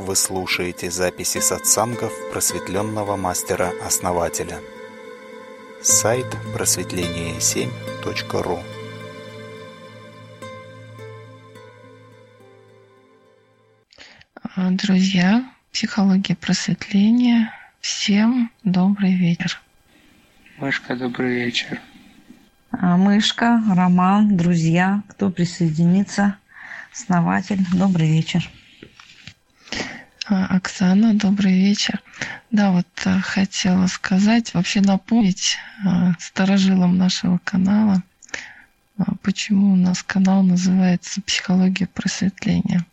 Вы слушаете записи сатсангов просветленного мастера-основателя. Сайт просветление7.ру Друзья, психология просветления. Всем добрый вечер. Мышка, добрый вечер. А, Мышка, Роман, друзья, кто присоединится, основатель, добрый вечер. А, Оксана, добрый вечер. Да, вот а, хотела сказать, вообще напомнить старожилам нашего канала, почему у нас канал называется «Психология просветления».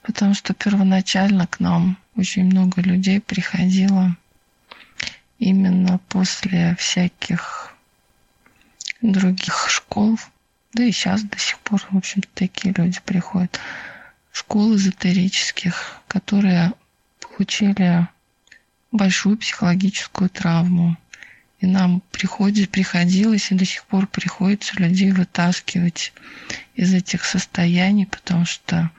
Потому что первоначально к нам очень много людей приходило именно после всяких других школ, да и сейчас до сих пор, в общем-то, такие люди приходят, школ эзотерических, которые получили большую психологическую травму. И нам приходит, приходилось и до сих пор приходится людей вытаскивать из этих состояний, потому что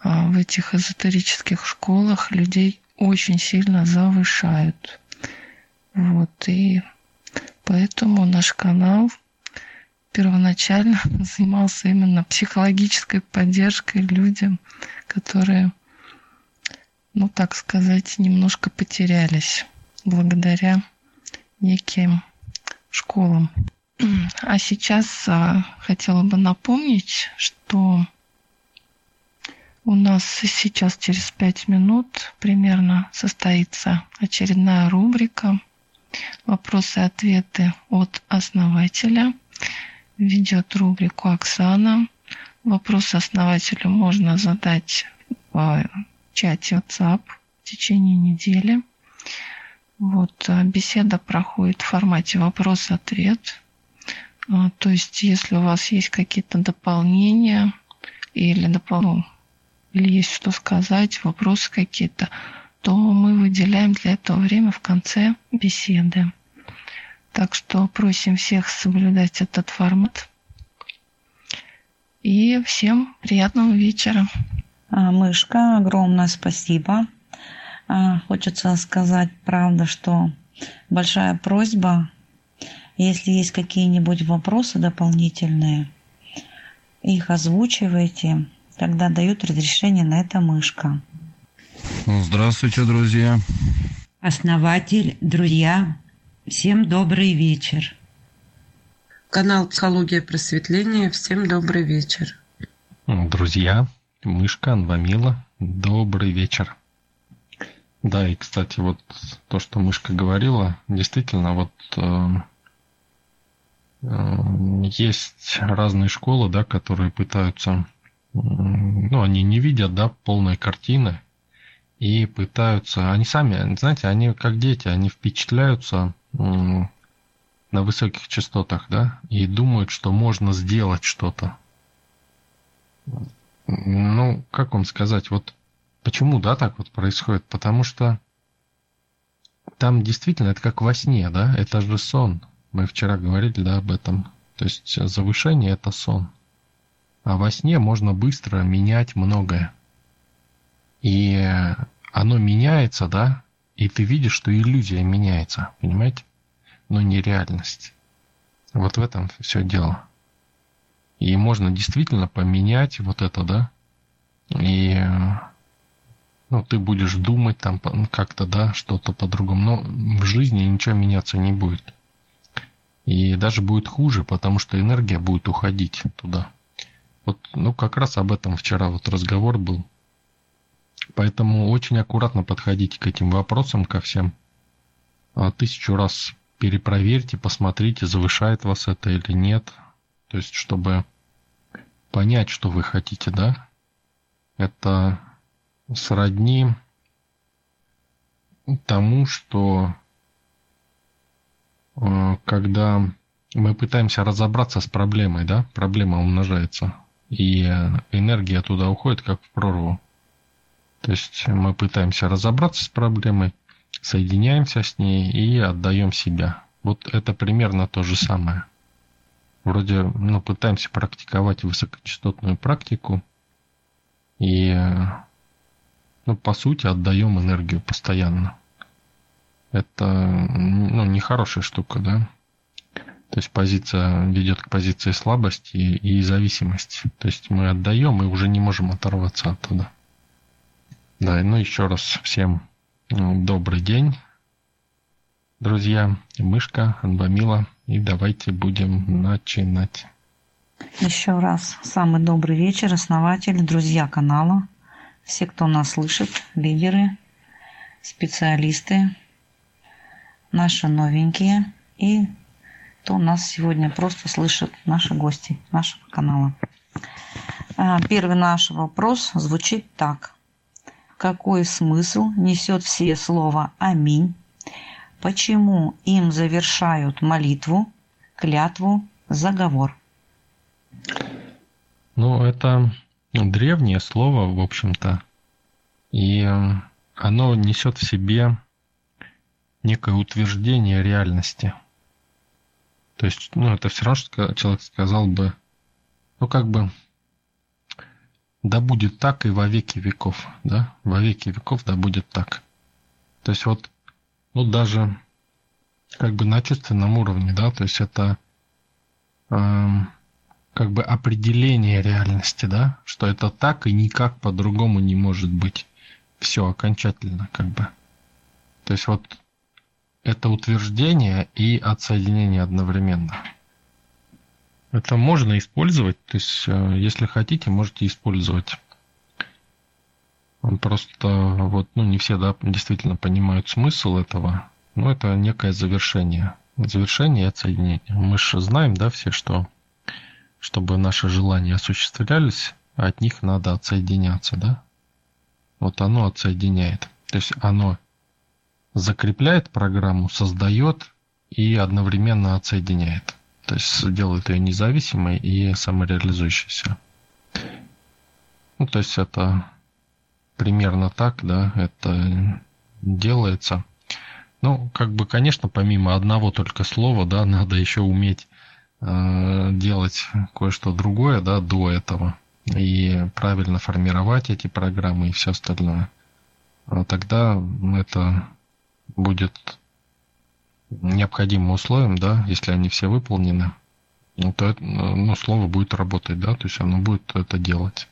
а, в этих эзотерических школах людей очень сильно завышают. Вот, и поэтому наш канал первоначально занимался именно психологической поддержкой людям, которые, ну так сказать, немножко потерялись благодаря неким школам. А сейчас а, хотела бы напомнить, что у нас сейчас через пять минут примерно состоится очередная рубрика «Вопросы-ответы от основателя». Ведет рубрику Оксана. Вопрос основателю можно задать в чате WhatsApp в течение недели. Вот, а беседа проходит в формате вопрос-ответ. А, то есть, если у вас есть какие-то дополнения или допол... или есть что сказать, вопросы какие-то, то мы выделяем для этого время в конце беседы. Так что просим всех соблюдать этот формат. И всем приятного вечера. А, Мышка, огромное спасибо. А, хочется сказать, правда, что большая просьба, если есть какие-нибудь вопросы дополнительные, их озвучивайте, тогда дают разрешение на это мышка. Здравствуйте, друзья. Основатель, друзья, всем добрый вечер. Канал «Психология просветления». Всем добрый вечер. Друзья, Мышка, Анвамила, добрый вечер. Да, и, кстати, вот то, что Мышка говорила, действительно, вот э, э, есть разные школы, да, которые пытаются, ну, они не видят, да, полной картины, и пытаются, они сами, знаете, они как дети, они впечатляются на высоких частотах, да, и думают, что можно сделать что-то. Ну, как вам сказать, вот почему, да, так вот происходит? Потому что там действительно это как во сне, да, это же сон. Мы вчера говорили, да, об этом. То есть завышение – это сон. А во сне можно быстро менять многое. И оно меняется, да, и ты видишь, что иллюзия меняется, понимаете? Но не реальность. Вот в этом все дело. И можно действительно поменять вот это, да, и ну, ты будешь думать там как-то, да, что-то по-другому, но в жизни ничего меняться не будет. И даже будет хуже, потому что энергия будет уходить туда. Вот, ну, как раз об этом вчера вот разговор был. Поэтому очень аккуратно подходите к этим вопросам, ко всем. А, тысячу раз перепроверьте, посмотрите, завышает вас это или нет. То есть, чтобы понять, что вы хотите, да? Это сродни тому, что э, когда мы пытаемся разобраться с проблемой, да, проблема умножается, и энергия туда уходит, как в прорву. То есть мы пытаемся разобраться с проблемой, соединяемся с ней и отдаем себя. Вот это примерно то же самое. Вроде, ну, пытаемся практиковать высокочастотную практику, и ну, по сути, отдаем энергию постоянно. Это ну, нехорошая штука, да? То есть позиция ведет к позиции слабости и зависимости. То есть мы отдаем и уже не можем оторваться оттуда. Да, ну еще раз всем ну, добрый день, друзья. Мышка, Анбамила. И давайте будем начинать. Еще раз самый добрый вечер, основатели, друзья канала, все, кто нас слышит, лидеры, специалисты, наши новенькие и кто нас сегодня просто слышит, наши гости нашего канала. А, первый наш вопрос звучит так. Какой смысл несет все слово «Аминь»? Почему им завершают молитву, клятву, заговор? Ну, это древнее слово, в общем-то, и э, оно несет в себе некое утверждение реальности. То есть, ну, это все равно, что человек сказал бы, ну, как бы, да будет так и во веки веков, да, во веки веков да будет так. То есть вот, ну, даже как бы на чувственном уровне, да, то есть это эм, как бы определение реальности, да, что это так и никак по-другому не может быть. Все окончательно, как бы. То есть вот это утверждение и отсоединение одновременно. Это можно использовать, то есть э, если хотите, можете использовать. Просто вот, ну, не все, да, действительно понимают смысл этого, но это некое завершение. Завершение и отсоединение. Мы же знаем, да, все, что чтобы наши желания осуществлялись, от них надо отсоединяться, да? Вот оно отсоединяет. То есть оно закрепляет программу, создает и одновременно отсоединяет. То есть делает ее независимой и самореализующейся. Ну, то есть это примерно так, да, это делается. Ну, как бы, конечно, помимо одного только слова, да, надо еще уметь Э, делать кое-что другое, да, до этого и правильно формировать эти программы и все остальное, а тогда это будет необходимым условием, да, если они все выполнены, ну, то ну, слово будет работать, да, то есть оно будет это делать.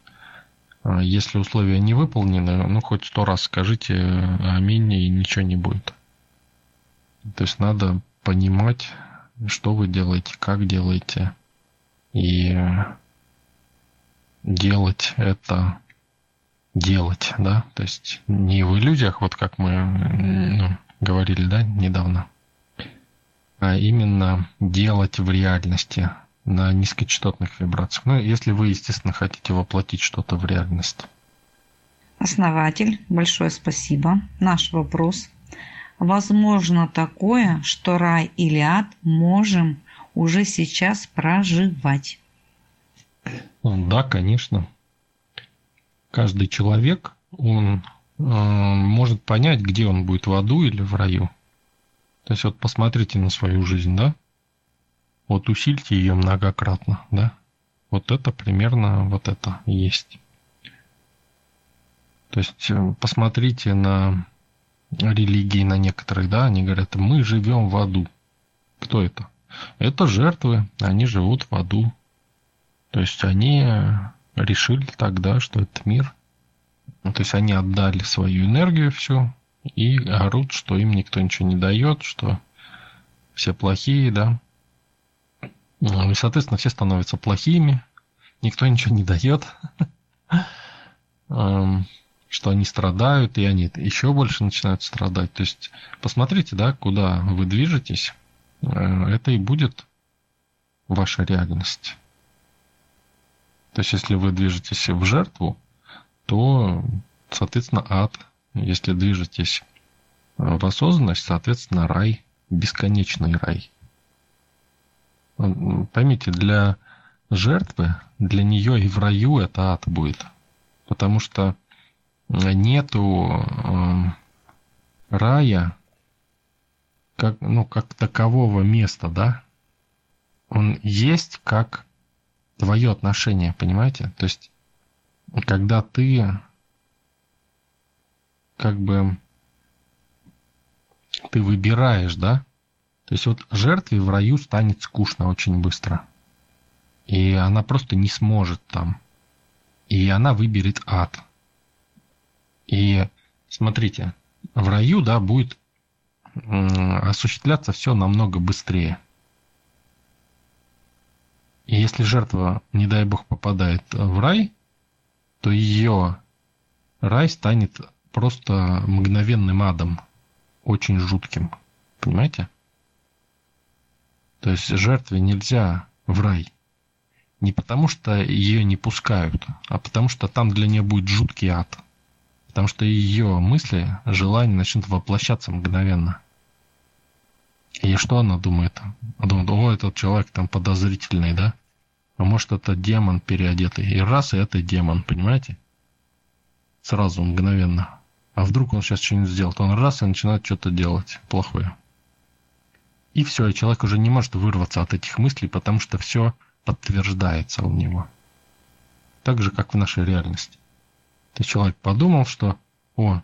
А если условия не выполнены, ну, хоть сто раз скажите аминь, и ничего не будет. То есть надо понимать что вы делаете, как делаете. И делать это делать, да, то есть не в иллюзиях, вот как мы ну, говорили, да, недавно, а именно делать в реальности на низкочастотных вибрациях. Ну, если вы, естественно, хотите воплотить что-то в реальность. Основатель, большое спасибо. Наш вопрос возможно такое, что рай или ад можем уже сейчас проживать? Да, конечно. Каждый человек, он э, может понять, где он будет в аду или в раю. То есть вот посмотрите на свою жизнь, да? Вот усильте ее многократно, да? Вот это примерно вот это есть. То есть э, посмотрите на религии на некоторых, да, они говорят, мы живем в аду. Кто это? Это жертвы, они живут в аду. То есть они решили тогда, что это мир. То есть они отдали свою энергию всю и орут, что им никто ничего не дает, что все плохие, да. Ну, и, соответственно, все становятся плохими, никто ничего не дает. Эм, что они страдают, и они еще больше начинают страдать. То есть посмотрите, да, куда вы движетесь, э, это и будет ваша реальность. То есть если вы движетесь в жертву, то, соответственно, ад. Если движетесь в осознанность, соответственно, рай, бесконечный рай. Поймите, для жертвы, для нее и в раю это ад будет. Потому что нету э, рая как, ну, как такового места, да? Он есть как твое отношение, понимаете? То есть, когда ты как бы ты выбираешь, да? То есть вот жертве в раю станет скучно очень быстро. И она просто не сможет там. И она выберет ад. И смотрите, в раю, да, будет осуществляться все намного быстрее. И если жертва, не дай бог, попадает в рай, то ее рай станет просто мгновенным адом, очень жутким. Понимаете? То есть жертве нельзя в рай. Не потому, что ее не пускают, а потому, что там для нее будет жуткий ад. Потому что ее мысли, желания начнут воплощаться мгновенно. И что она думает? Она думает, о, этот человек там подозрительный, да? А может, это демон переодетый. И раз, и это демон, понимаете? Сразу, мгновенно. А вдруг он сейчас что-нибудь сделает? Он раз и начинает что-то делать плохое. И все, и человек уже не может вырваться от этих мыслей, потому что все подтверждается у него. Так же, как в нашей реальности. То есть человек подумал, что, о,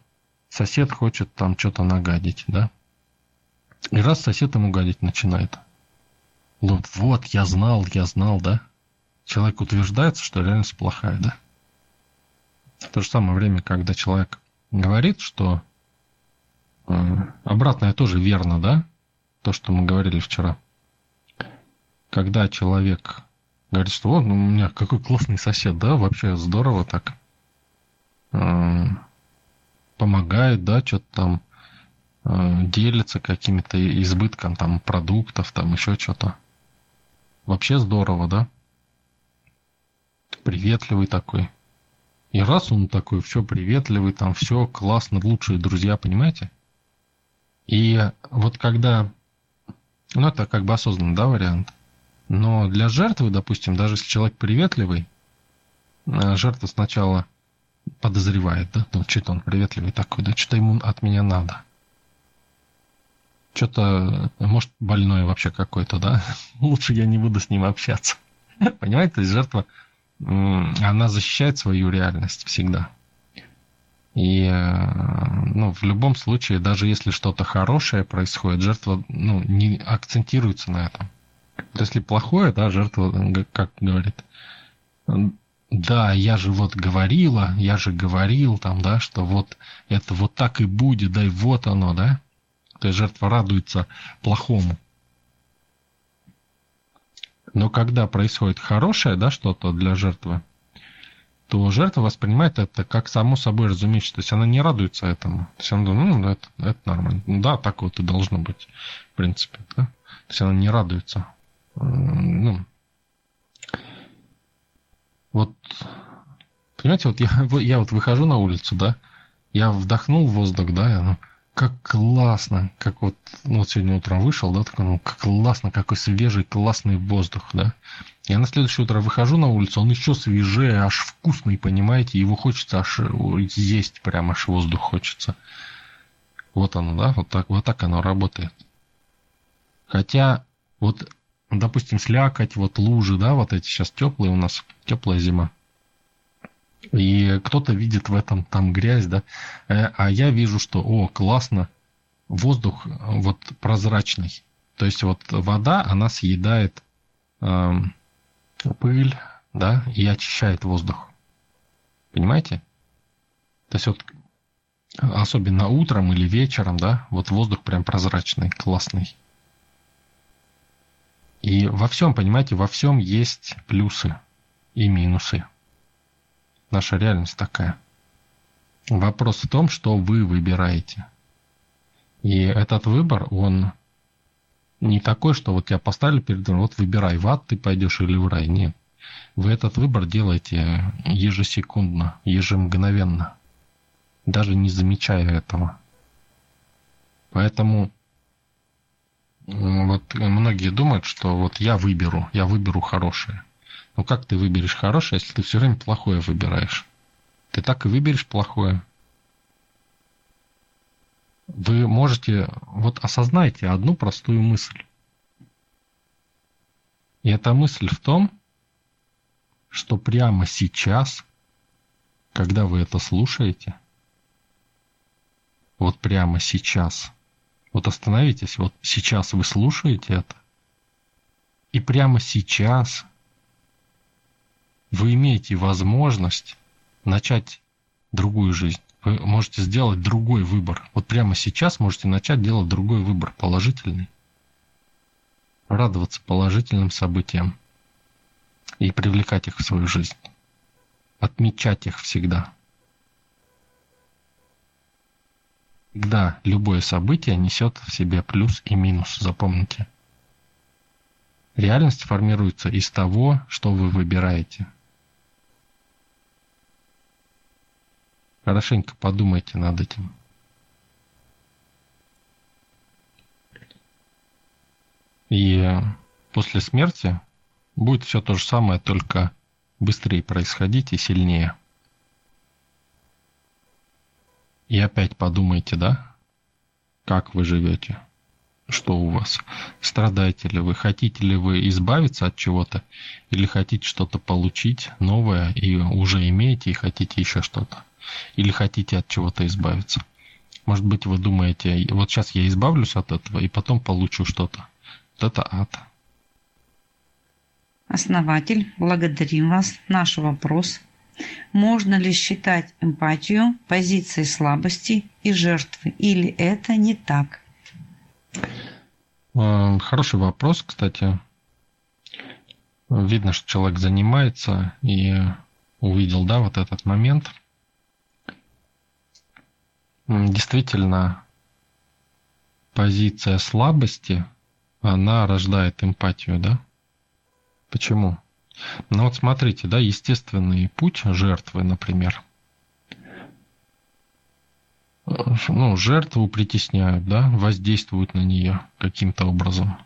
сосед хочет там что-то нагадить, да? И раз сосед ему гадить начинает. Вот, вот, я знал, я знал, да? Человек утверждается, что реальность плохая, да? В то же самое время, когда человек говорит, что э, обратное тоже верно, да? То, что мы говорили вчера. Когда человек говорит, что вот, ну, у меня какой классный сосед, да, вообще здорово так. Э, помогает, да, что-то там Э, делится какими-то избытком там продуктов, там еще что-то. Вообще здорово, да? Приветливый такой. И раз он такой, все приветливый, там все классно, лучшие друзья, понимаете? И вот когда, ну это как бы осознанный, да, вариант. Но для жертвы, допустим, даже если человек приветливый, э, жертва сначала подозревает, да, ну что-то он приветливый такой, да, что-то ему от меня надо что-то, может, больное вообще какой-то, да, лучше я не буду с ним общаться. Понимаете, то есть жертва, она защищает свою реальность всегда. И э, ну, в любом случае, даже если что-то хорошее происходит, жертва ну, не акцентируется на этом. Если плохое, да, жертва, как говорит, да, я же вот говорила, я же говорил там, да, что вот это вот так и будет, да, и вот оно, да то есть жертва радуется плохому. Но когда происходит хорошее, да, что-то для жертвы, то жертва воспринимает это как само собой разумеется. То есть она не радуется этому. То есть она думает, ну, это, это нормально. Ну да, так вот и должно быть, в принципе. Да? То есть она не радуется. Ну, вот, понимаете, вот я, я вот выхожу на улицу, да, я вдохнул воздух, да, я, ну, как классно, как вот, ну, вот сегодня утром вышел, да, такой, ну, как классно, какой свежий, классный воздух, да. Я на следующее утро выхожу на улицу, он еще свежее, аж вкусный, понимаете, его хочется аж есть, прям аж воздух хочется. Вот оно, да, вот так, вот так оно работает. Хотя, вот, допустим, слякоть, вот лужи, да, вот эти сейчас теплые у нас, теплая зима. И кто-то видит в этом там грязь, да, э, а я вижу, что, о, классно, воздух вот прозрачный. То есть вот вода, она съедает э, пыль, да, и очищает воздух. Понимаете? То есть вот особенно утром или вечером, да, вот воздух прям прозрачный, классный. И во всем, понимаете, во всем есть плюсы и минусы. Наша реальность такая. Вопрос в том, что вы выбираете. И этот выбор, он не такой, что вот тебя поставили перед вот выбирай, в ад ты пойдешь или в рай. Нет. Вы этот выбор делаете ежесекундно, ежемгновенно, даже не замечая этого. Поэтому вот многие думают, что вот я выберу, я выберу хорошее. Ну как ты выберешь хорошее, если ты все время плохое выбираешь? Ты так и выберешь плохое. Вы можете, вот осознайте одну простую мысль. И эта мысль в том, что прямо сейчас, когда вы это слушаете, вот прямо сейчас. Вот остановитесь, вот сейчас вы слушаете это, и прямо сейчас вы имеете возможность начать другую жизнь. Вы можете сделать другой выбор. Вот прямо сейчас можете начать делать другой выбор, положительный. Радоваться положительным событиям и привлекать их в свою жизнь. Отмечать их всегда. Всегда любое событие несет в себе плюс и минус, запомните. Реальность формируется из того, что вы выбираете. Хорошенько подумайте над этим. И после смерти будет все то же самое, только быстрее происходить и сильнее. И опять подумайте, да, как вы живете, что у вас, страдаете ли вы, хотите ли вы избавиться от чего-то, или хотите что-то получить новое и уже имеете и хотите еще что-то, или хотите от чего-то избавиться. Может быть, вы думаете, вот сейчас я избавлюсь от этого и потом получу что-то. Вот это ад. Основатель, благодарим вас. Наш вопрос – можно ли считать эмпатию позицией слабости и жертвы, или это не так? Э, хороший вопрос, кстати. Видно, что человек занимается и увидел, да, вот этот момент. Действительно, позиция слабости, она рождает эмпатию, да? Почему? Ну вот смотрите, да, естественный путь жертвы, например. Ну, жертву притесняют, да, воздействуют на нее каким-то образом.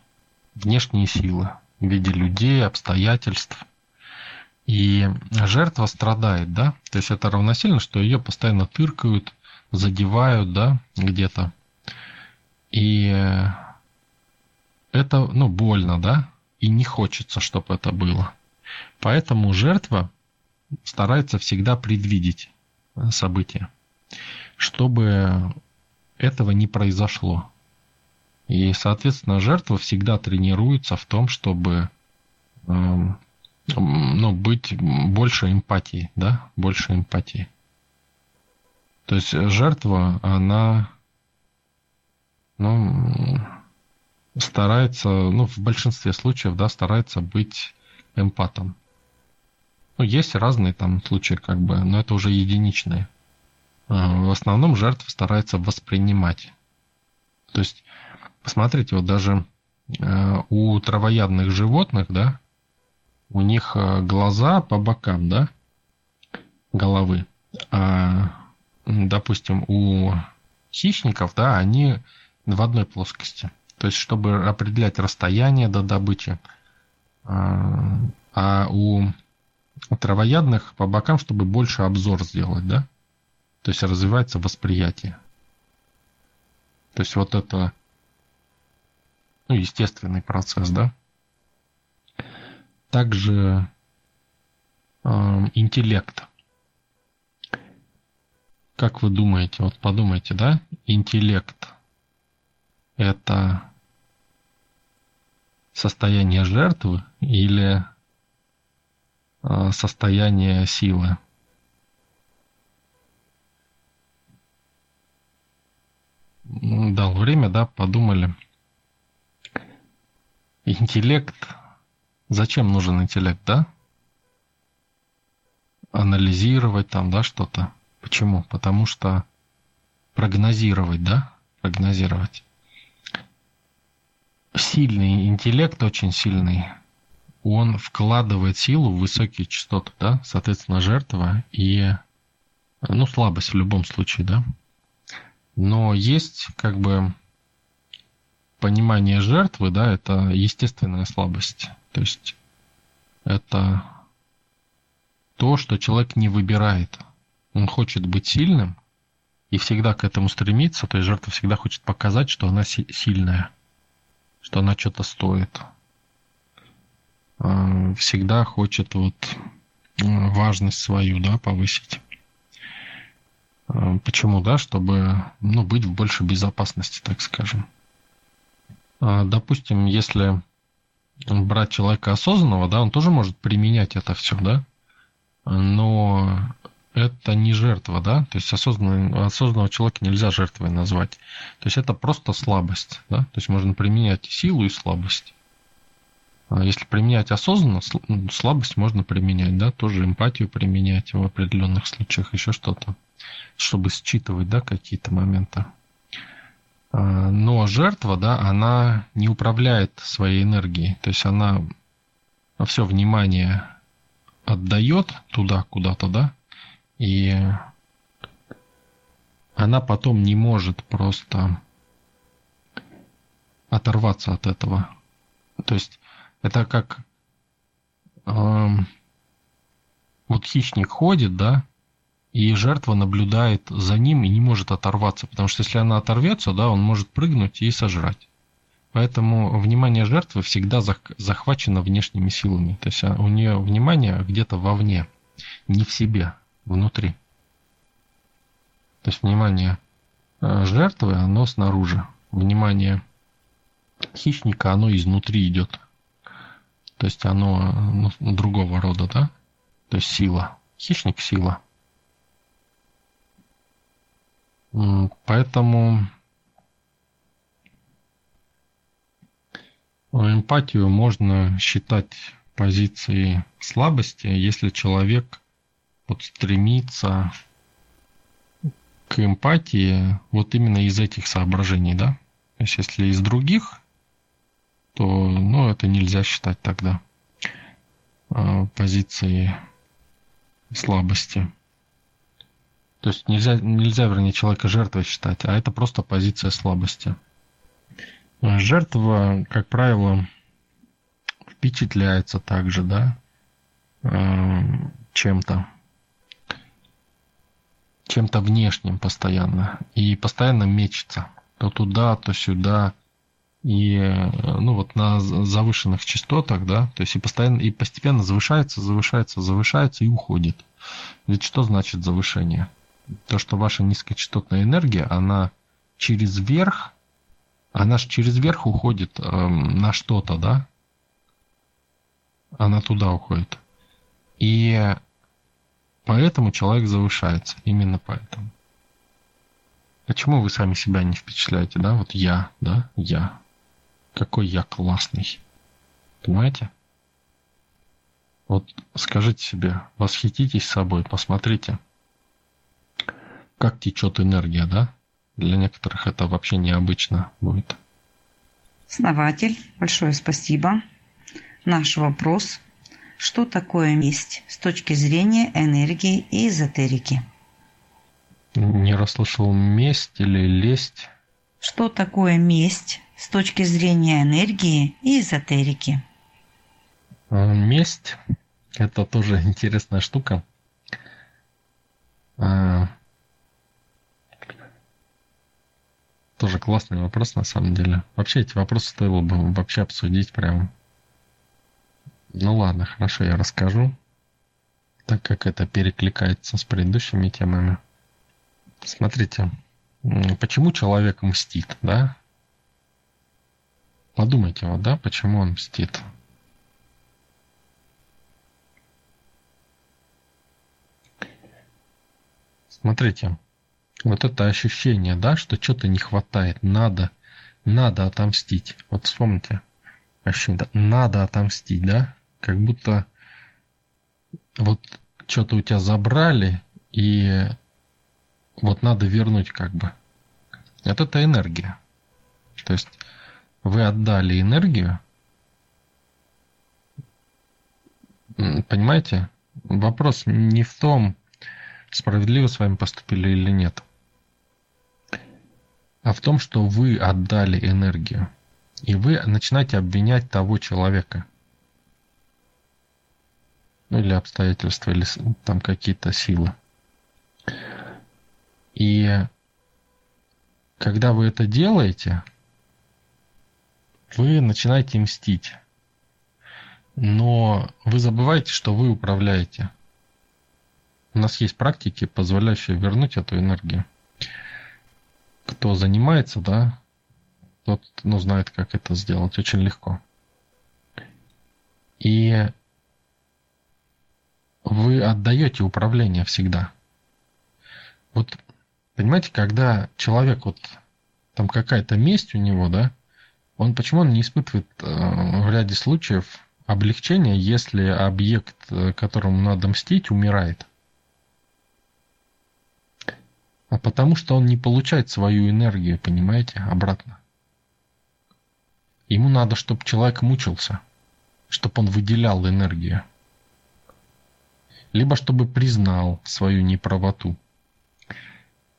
Внешние силы в виде людей, обстоятельств. И жертва страдает, да, то есть это равносильно, что ее постоянно тыркают, задевают, да, где-то. И это, ну, больно, да, и не хочется, чтобы это было. Поэтому жертва старается всегда предвидеть э, события, чтобы этого не произошло. И, соответственно, жертва всегда тренируется в том, чтобы э, ну, быть больше эмпатии, да, больше эмпатии. То есть жертва, она ну, старается, ну, в большинстве случаев, да, старается быть эмпатом. Ну, есть разные там случаи, как бы, но это уже единичные. А, в основном жертва старается воспринимать. То есть, посмотрите, вот даже э, у травоядных животных, да, у них э, глаза по бокам, да, головы. А, допустим, у хищников, да, они в одной плоскости. То есть, чтобы определять расстояние до добычи, а, а у травоядных по бокам, чтобы больше обзор сделать, да? То есть развивается восприятие. То есть вот это ну, естественный процесс, да? Также э, интеллект. Как вы думаете, вот подумайте, да? Интеллект – это состояние жертвы или а, состояние силы. Дал время, да, подумали. Интеллект. Зачем нужен интеллект, да? Анализировать там, да, что-то. Почему? Потому что прогнозировать, да? Прогнозировать сильный интеллект, очень сильный, он вкладывает силу в высокие частоты, да, соответственно, жертва и, ну, слабость в любом случае, да. Но есть, как бы, понимание жертвы, да, это естественная слабость. То есть это то, что человек не выбирает. Он хочет быть сильным и всегда к этому стремится, то есть жертва всегда хочет показать, что она сильная что она что-то стоит. А, всегда хочет вот важность свою, да, повысить. Э, почему, да? Чтобы ну, быть в большей безопасности, так скажем. А, допустим, если брать человека осознанного, да, он тоже может применять это все, да, но это не жертва, да, то есть осознанного, осознанного человека нельзя жертвой назвать. То есть это просто слабость, да, то есть можно применять силу и слабость. А если применять осознанно, слабость можно применять, да, тоже эмпатию применять в определенных случаях, еще что-то, чтобы считывать, да, какие-то моменты. А, но жертва, да, она не управляет своей энергией, то есть она все внимание отдает туда куда-то, да, и она потом не может просто оторваться от этого. То есть это как э, вот хищник ходит, да, и жертва наблюдает за ним и не может оторваться, потому что если она оторвется, да, он может прыгнуть и сожрать. Поэтому внимание жертвы всегда захвачено внешними силами. То есть а, у нее внимание где-то вовне, не в себе, внутри. То есть внимание э, жертвы, оно снаружи. Внимание хищника, оно изнутри идет. То есть оно ну, другого рода, да? То есть сила. Хищник – сила. Поэтому эмпатию можно считать позицией слабости, если человек вот стремится к эмпатии вот именно из этих соображений, да? То есть если из других, то ну, это нельзя считать тогда э, позицией слабости. То есть нельзя, нельзя, вернее, человека жертвой считать, а это просто позиция слабости. Жертва, как правило, впечатляется также, да, э, чем-то чем-то внешним постоянно и постоянно мечется то туда, то сюда и ну вот на завышенных частотах, да, то есть и постоянно и постепенно завышается, завышается, завышается и уходит. Ведь что значит завышение? То, что ваша низкочастотная энергия, она через верх, она же через верх уходит э, на что-то, да? Она туда уходит. И Поэтому человек завышается. Именно поэтому. Почему вы сами себя не впечатляете, да? Вот я, да? Я. Какой я классный. Понимаете? Вот скажите себе, восхититесь собой, посмотрите, как течет энергия, да? Для некоторых это вообще необычно будет. Основатель, большое спасибо. Наш вопрос что такое месть с точки зрения энергии и эзотерики? Не расслышал месть или лесть? Что такое месть с точки зрения энергии и эзотерики? А, месть – это тоже интересная штука. А, тоже классный вопрос на самом деле. Вообще эти вопросы стоило бы вообще обсудить прям ну ладно, хорошо, я расскажу, так как это перекликается с предыдущими темами. Смотрите, почему человек мстит, да? Подумайте, вот, да, почему он мстит. Смотрите, вот это ощущение, да, что что-то не хватает, надо, надо отомстить. Вот вспомните, ощущение, надо отомстить, да? Как будто вот что-то у тебя забрали, и вот надо вернуть как бы. Вот это энергия. То есть вы отдали энергию, понимаете? Вопрос не в том, справедливо с вами поступили или нет, а в том, что вы отдали энергию. И вы начинаете обвинять того человека – ну или обстоятельства, или там какие-то силы. И когда вы это делаете, вы начинаете мстить. Но вы забываете, что вы управляете. у нас есть практики, позволяющие вернуть эту энергию. Кто занимается, да, тот ну, знает, как это сделать. Очень легко. И вы отдаете управление всегда. Вот, понимаете, когда человек, вот там какая-то месть у него, да, он почему он не испытывает э, в ряде случаев облегчения, если объект, э, которому надо мстить, умирает? А потому что он не получает свою энергию, понимаете, обратно. Ему надо, чтобы человек мучился, чтобы он выделял энергию. Либо чтобы признал свою неправоту.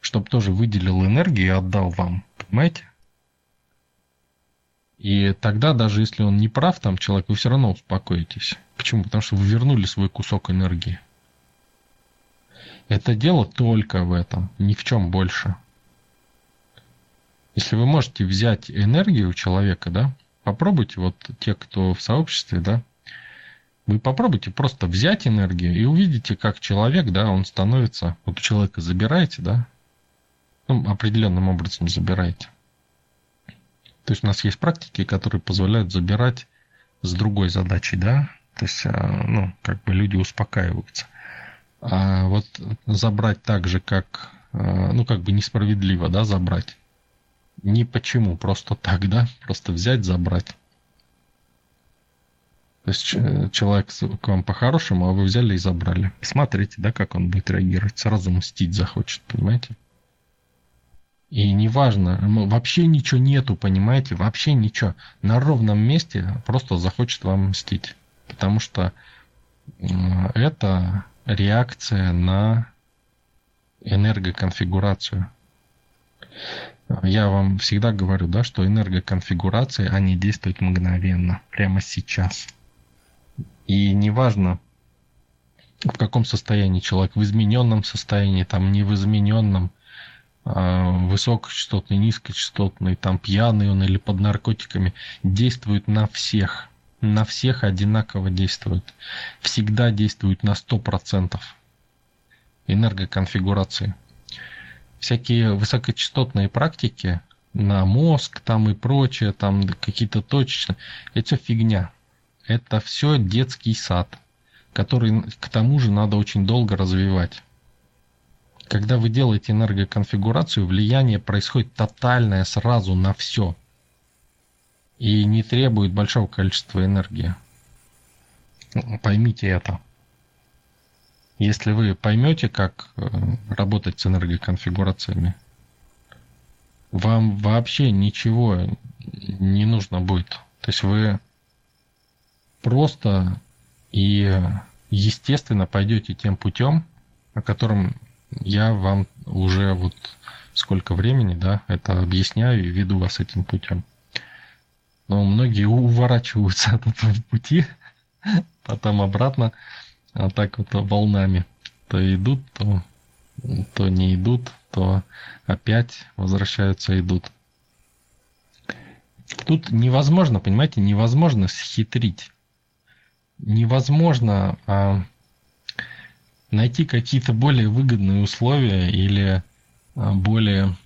Чтобы тоже выделил энергию и отдал вам. Понимаете? И тогда, даже если он не прав, там человек, вы все равно успокоитесь. Почему? Потому что вы вернули свой кусок энергии. Это дело только в этом, ни в чем больше. Если вы можете взять энергию у человека, да, попробуйте, вот те, кто в сообществе, да, вы попробуйте просто взять энергию и увидите, как человек, да, он становится, вот у человека забираете, да, ну, определенным образом забираете. То есть у нас есть практики, которые позволяют забирать с другой задачей, да, то есть, а, ну, как бы люди успокаиваются. А вот забрать так же, как, а, ну, как бы несправедливо, да, забрать. Ни почему, просто так, да, просто взять, забрать. То есть человек к вам по-хорошему, а вы взяли и забрали. Смотрите, да, как он будет реагировать. Сразу мстить захочет, понимаете? И неважно, вообще ничего нету, понимаете, вообще ничего. На ровном месте просто захочет вам мстить. Потому что это реакция на энергоконфигурацию. Я вам всегда говорю, да, что энергоконфигурации, они действуют мгновенно, прямо сейчас. И неважно, в каком состоянии человек, в измененном состоянии, там не в измененном, а, высокочастотный, низкочастотный, там пьяный он или под наркотиками, действует на всех. На всех одинаково действует. Всегда действует на 100% энергоконфигурации. Всякие высокочастотные практики на мозг там и прочее, там какие-то точечные, это все фигня. Это все детский сад, который к тому же надо очень долго развивать. Когда вы делаете энергоконфигурацию, влияние происходит тотальное сразу на все. И не требует большого количества энергии. Поймите это. Если вы поймете, как э, работать с энергоконфигурациями, вам вообще ничего не нужно будет. То есть вы просто и естественно пойдете тем путем, о котором я вам уже вот сколько времени, да, это объясняю и веду вас этим путем. Но многие уворачиваются от этого пути, потом обратно, а так вот волнами. То идут, то, то не идут, то опять возвращаются, идут. Тут невозможно, понимаете, невозможно схитрить. Невозможно а, найти какие-то более выгодные условия или а, более...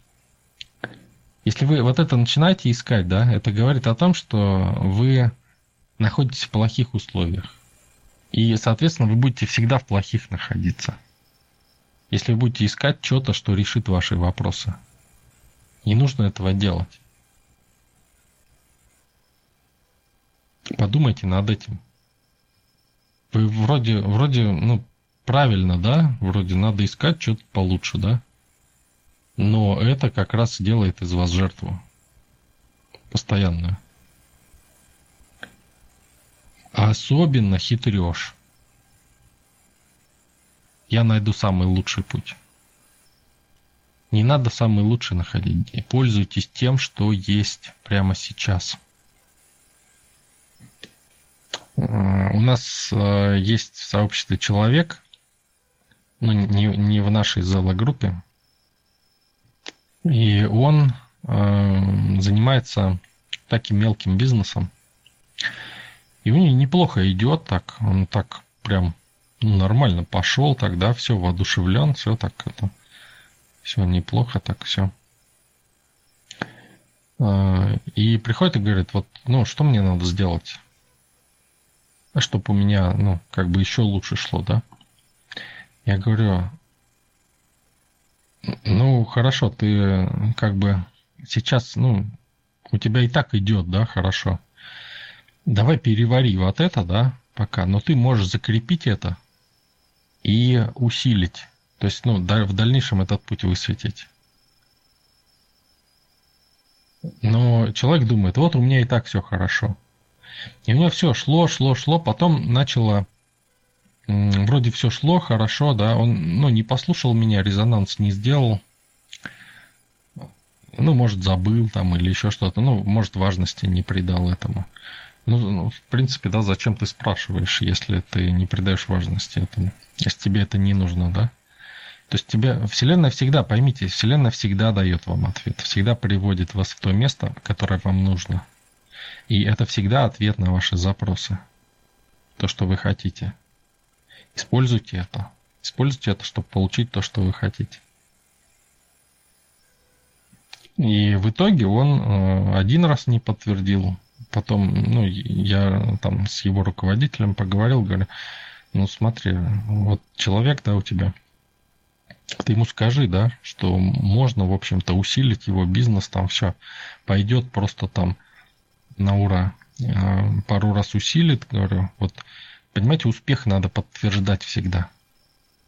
Если вы вот это начинаете искать, да, это говорит о том, что вы находитесь в плохих условиях. И, соответственно, вы будете всегда в плохих находиться. Если вы будете искать что-то, что решит ваши вопросы. Не нужно этого делать. Подумайте над этим. Вроде, вроде, ну, правильно, да, вроде надо искать что-то получше, да. Но это как раз делает из вас жертву. Постоянную. Особенно хитрешь. Я найду самый лучший путь. Не надо самый лучший находить. Пользуйтесь тем, что есть прямо сейчас. Э, у нас э, есть в сообществе человек, ну, не, не в нашей зоологруппе. И он э, занимается таким мелким бизнесом. И у него неплохо идет так. Он так прям ну, нормально пошел тогда, все, воодушевлен, все так это, все неплохо, так все. И приходит и говорит, вот, ну, что мне надо сделать, чтобы у меня, ну, как бы еще лучше шло, да? Я говорю, ну, хорошо, ты как бы сейчас, ну, у тебя и так идет, да, хорошо. Давай перевари вот это, да, пока, но ты можешь закрепить это и усилить. То есть, ну, в дальнейшем этот путь высветить. Но человек думает, вот у меня и так все хорошо. И у меня все шло, шло, шло, потом начало вроде все шло хорошо, да, он, ну, не послушал меня, резонанс не сделал, ну, может, забыл там или еще что-то, ну, может, важности не придал этому. Ну, ну, в принципе, да, зачем ты спрашиваешь, если ты не придаешь важности этому, если тебе это не нужно, да? То есть тебе Вселенная всегда, поймите, Вселенная всегда дает вам ответ, всегда приводит вас в то место, которое вам нужно. И это всегда ответ на ваши запросы, то, что вы хотите. Используйте это. Используйте это, чтобы получить то, что вы хотите. И в итоге он э, один раз не подтвердил. Потом, ну, я там с его руководителем поговорил, говорю, ну смотри, вот человек, да, у тебя, ты ему скажи, да, что можно, в общем-то, усилить его бизнес, там все пойдет просто там на ура. Э, пару раз усилит, говорю, вот Понимаете, успех надо подтверждать всегда.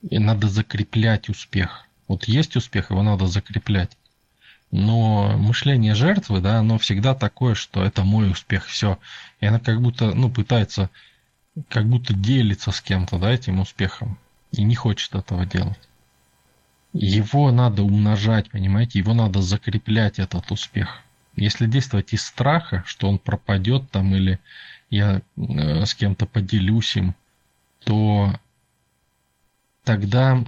И надо закреплять успех. Вот есть успех, его надо закреплять. Но мышление жертвы, да, оно всегда такое, что это мой успех, все. И она как будто, ну, пытается, как будто делиться с кем-то, да, этим успехом. И не хочет этого делать. Его надо умножать, понимаете, его надо закреплять, этот успех. Если действовать из страха, что он пропадет там или я э, с кем-то поделюсь им, то тогда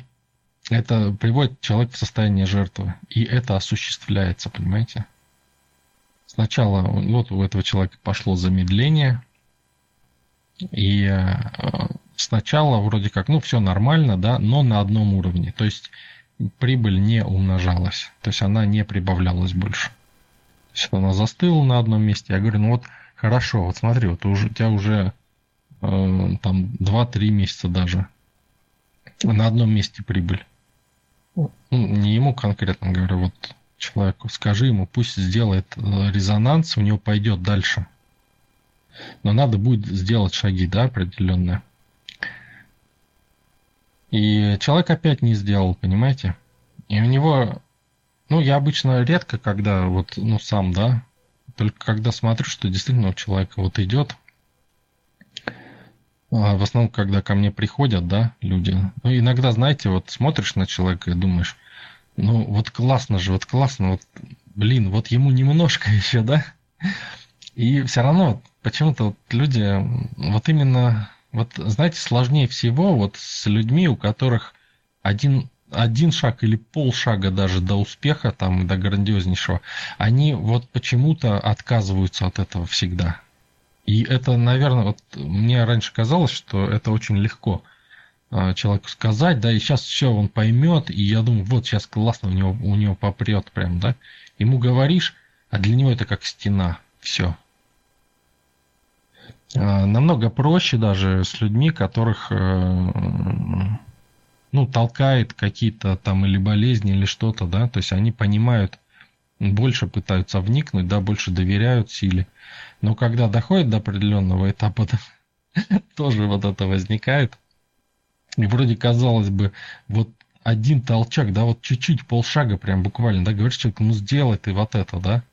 это приводит человека в состояние жертвы. И это осуществляется, понимаете? Сначала вот у этого человека пошло замедление, и э, сначала вроде как, ну, все нормально, да, но на одном уровне. То есть прибыль не умножалась, то есть она не прибавлялась больше. То есть она застыла на одном месте. Я говорю, ну вот Хорошо, вот смотри, вот у тебя уже э, там 2-3 месяца даже на одном месте прибыль. Ну, не ему конкретно говорю, вот человеку, скажи ему, пусть сделает э, резонанс, у него пойдет дальше. Но надо будет сделать шаги, да, определенные. И человек опять не сделал, понимаете? И у него, ну, я обычно редко, когда вот, ну, сам, да, только когда смотрю, что действительно у человека вот идет, а в основном, когда ко мне приходят, да, люди, ну, иногда, знаете, вот смотришь на человека и думаешь, ну, вот классно же, вот классно, вот, блин, вот ему немножко еще, да, и все равно почему-то вот люди, вот именно, вот, знаете, сложнее всего вот с людьми, у которых один один шаг или полшага даже до успеха, там, до грандиознейшего, они вот почему-то отказываются от этого всегда. И это, наверное, вот мне раньше казалось, что это очень легко а, человеку сказать, да, и сейчас все он поймет, и я думаю, вот сейчас классно у него, у него попрет прям, да. Ему говоришь, а для него это как стена, все. А, намного проще даже с людьми, которых э, ну, толкает какие-то там или болезни, или что-то, да, то есть они понимают, больше пытаются вникнуть, да, больше доверяют силе. Но когда доходит до определенного этапа, да, тоже вот это возникает. И вроде казалось бы, вот один толчок, да, вот чуть-чуть, полшага прям буквально, да, говоришь человеку, ну сделай ты вот это, да.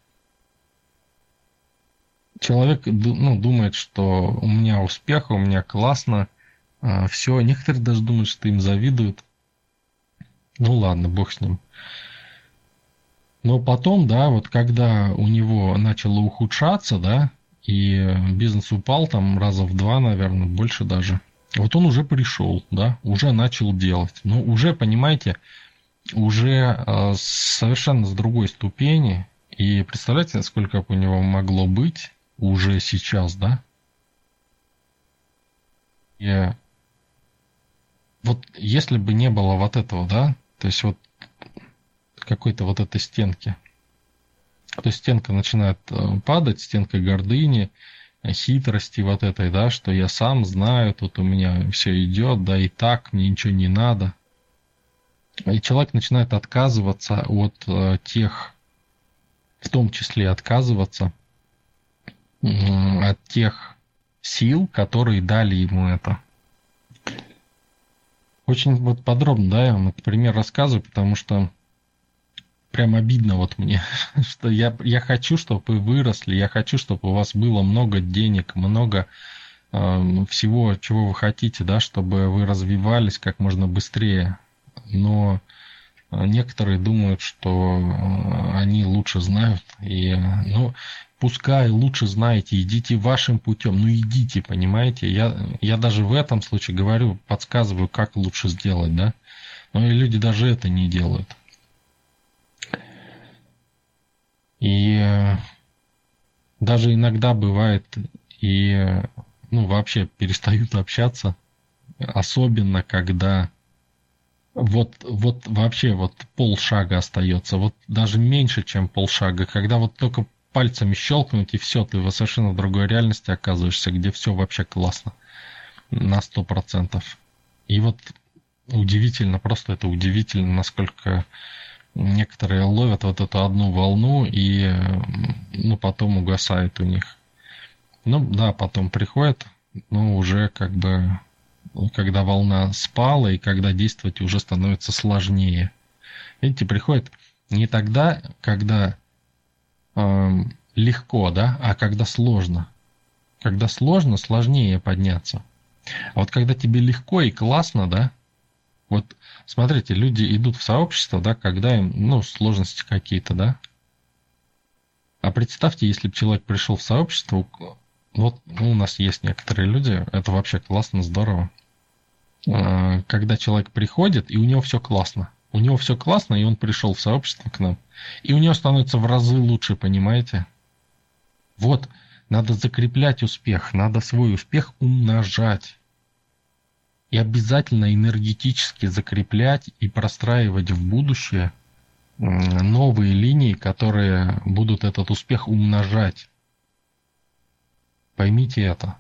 Человек, ну, думает, что у меня успех, у меня классно, а, все, некоторые даже думают, что им завидуют. Ну ладно, бог с ним. Но потом, да, вот когда у него начало ухудшаться, да, и бизнес упал там раза в два, наверное, больше даже. Вот он уже пришел, да, уже начал делать. Но уже, понимаете, уже э, совершенно с другой ступени. И представляете, сколько у него могло быть уже сейчас, да? И вот если бы не было вот этого, да, то есть вот какой-то вот этой стенки, то есть стенка начинает э, падать, стенка гордыни, хитрости вот этой, да, что я сам знаю, тут у меня все идет, да, и так, мне ничего не надо. И человек начинает отказываться от э, тех, в том числе отказываться э, от тех сил, которые дали ему это. Очень вот подробно, да, я вам этот пример рассказываю, потому что прям обидно вот мне, что я, я хочу, чтобы вы выросли, я хочу, чтобы у вас было много денег, много э, всего, чего вы хотите, да, чтобы вы развивались как можно быстрее. Но некоторые думают, что э, они лучше знают, и, ну, пускай лучше знаете, идите вашим путем, ну идите, понимаете, я, я даже в этом случае говорю, подсказываю, как лучше сделать, да, но и люди даже это не делают. И э, даже иногда бывает и ну, вообще перестают общаться, особенно когда вот, вот вообще вот полшага остается, вот даже меньше, чем полшага, когда вот только пальцами щелкнуть и все, ты совершенно другой реальности оказываешься, где все вообще классно на сто процентов. И вот удивительно, просто это удивительно, насколько некоторые ловят вот эту одну волну и ну, потом угасает у них. Ну да, потом приходит, но уже как бы когда волна спала и когда действовать уже становится сложнее. Видите, приходит не тогда, когда э, легко, да, а когда сложно. Когда сложно, сложнее подняться. А вот когда тебе легко и классно, да, вот смотрите, люди идут в сообщество, да, когда им, ну, сложности какие-то, да. А представьте, если бы человек пришел в сообщество, вот ну, у нас есть некоторые люди, это вообще классно, здорово. А, когда человек приходит, и у него все классно. У него все классно, и он пришел в сообщество к нам. И у него становится в разы лучше, понимаете? Вот, надо закреплять успех, надо свой успех умножать и обязательно энергетически закреплять и простраивать в будущее новые линии, которые будут этот успех умножать. Поймите это.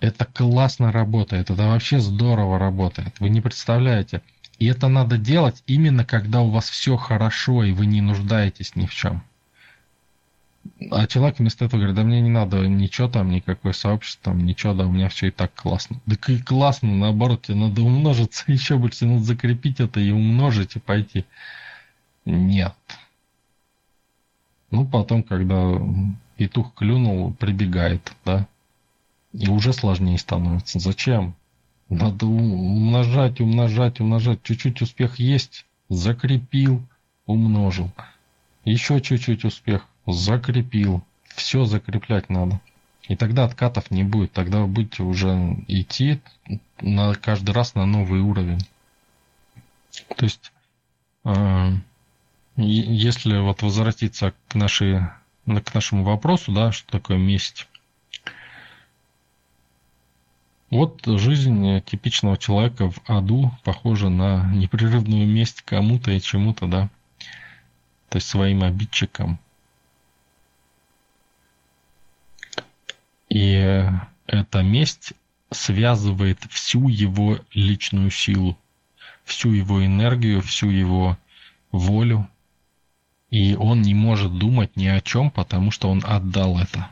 Это классно работает, это вообще здорово работает. Вы не представляете. И это надо делать именно когда у вас все хорошо и вы не нуждаетесь ни в чем. А человек вместо этого говорит, да мне не надо ничего там, никакое сообщество, там, ничего, да, у меня все и так классно. Да и классно, наоборот, тебе надо умножиться еще больше, надо закрепить это и умножить, и пойти. Нет. Ну, потом, когда петух клюнул, прибегает, да, и уже сложнее становится. Зачем? Надо умножать, умножать, умножать. Чуть-чуть успех есть, закрепил, умножил. Еще чуть-чуть успех, закрепил. Все закреплять надо. И тогда откатов не будет. Тогда вы будете уже идти на каждый раз на новый уровень. То есть, э, если вот возвратиться к, нашей, к нашему вопросу, да, что такое месть. Вот жизнь типичного человека в аду похожа на непрерывную месть кому-то и чему-то, да. То есть своим обидчикам. И эта месть связывает всю его личную силу, всю его энергию, всю его волю. И он не может думать ни о чем, потому что он отдал это.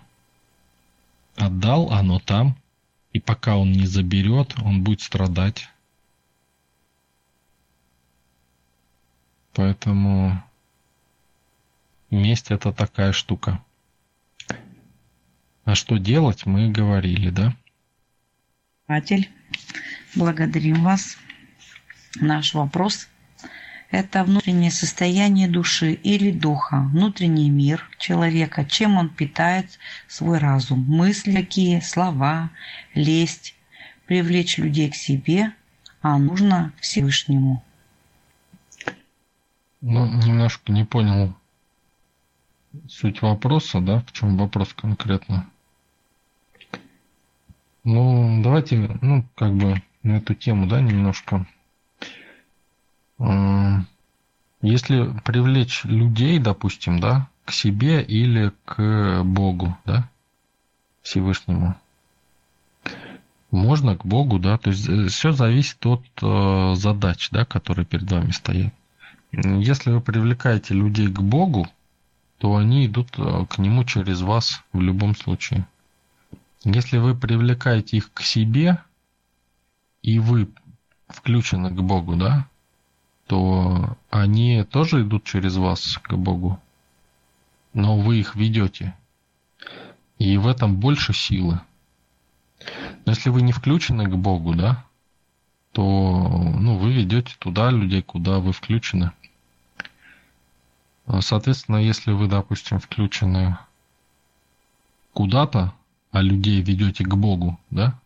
Отдал оно там, и пока он не заберет, он будет страдать. Поэтому месть это такая штука. А что делать, мы говорили, да? Атель, благодарим вас. Наш вопрос – это внутреннее состояние души или духа, внутренний мир человека, чем он питает свой разум, мысли какие, слова, лесть, привлечь людей к себе, а нужно Всевышнему. Ну, немножко не понял суть вопроса, да, в чем вопрос конкретно. Ну, давайте, ну, как бы на эту тему, да, немножко. Если привлечь людей, допустим, да, к себе или к Богу, да, Всевышнему, можно к Богу, да, то есть э, все зависит от э, задач, да, которые перед вами стоят. Если вы привлекаете людей к Богу, то они идут э, к Нему через вас в любом случае. Если вы привлекаете их к себе, и вы включены к Богу, да, то они тоже идут через вас к Богу, но вы их ведете. И в этом больше силы. Но если вы не включены к Богу, да, то ну, вы ведете туда людей, куда вы включены. Соответственно, если вы, допустим, включены куда-то, а людей ведете к Богу, да,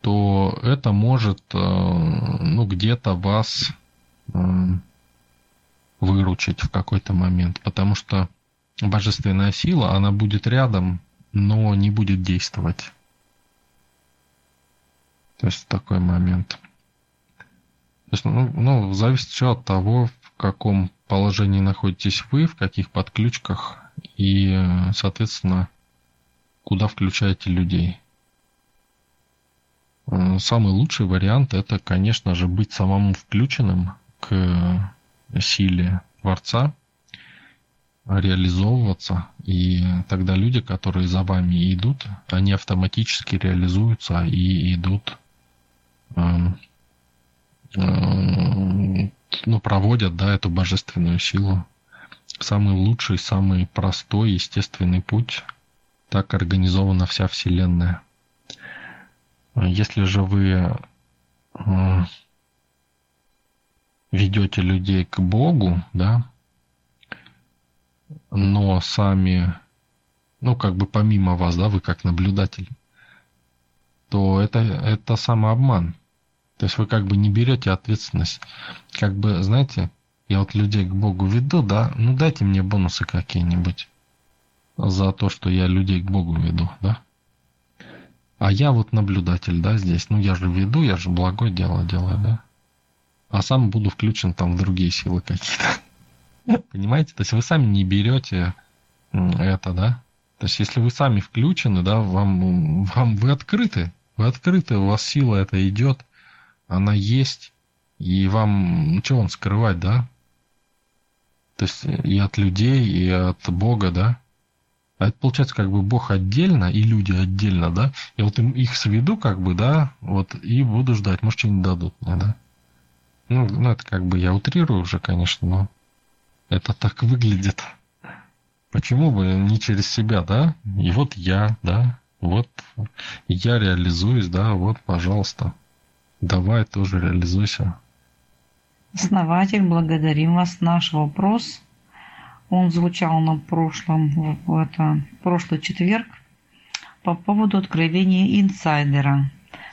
то это может э, ну, где-то вас выручить в какой-то момент, потому что божественная сила, она будет рядом, но не будет действовать. То есть такой момент. То есть, ну, ну, зависит все от того, в каком положении находитесь вы, в каких подключках и, соответственно, куда включаете людей. Самый лучший вариант это, конечно же, быть самому включенным к силе Творца, реализовываться, и тогда люди, которые за вами идут, они автоматически реализуются и идут, эм, эм, ну, проводят, да, эту божественную силу. Самый лучший, самый простой, естественный путь. Так организована вся Вселенная. Если же вы э, ведете людей к Богу, да, но сами, ну, как бы помимо вас, да, вы как наблюдатель, то это, это самообман. То есть вы как бы не берете ответственность. Как бы, знаете, я вот людей к Богу веду, да, ну дайте мне бонусы какие-нибудь за то, что я людей к Богу веду, да. А я вот наблюдатель, да, здесь. Ну я же веду, я же благое дело делаю, да а сам буду включен там в другие силы какие-то. Понимаете? То есть вы сами не берете это, да? То есть если вы сами включены, да, вам, вам вы открыты, вы открыты, у вас сила это идет, она есть, и вам, ну, что вам скрывать, да? То есть и от людей, и от Бога, да? А это получается как бы Бог отдельно и люди отдельно, да? Я вот им их сведу как бы, да, вот, и буду ждать, может, что-нибудь дадут мне, да? Ну, ну, это как бы я утрирую уже, конечно, но это так выглядит. Почему бы не через себя, да? И вот я, да, вот я реализуюсь, да, вот, пожалуйста, давай тоже реализуйся. Основатель, благодарим вас. Наш вопрос, он звучал на прошлом, это, прошлый четверг по поводу откровения инсайдера.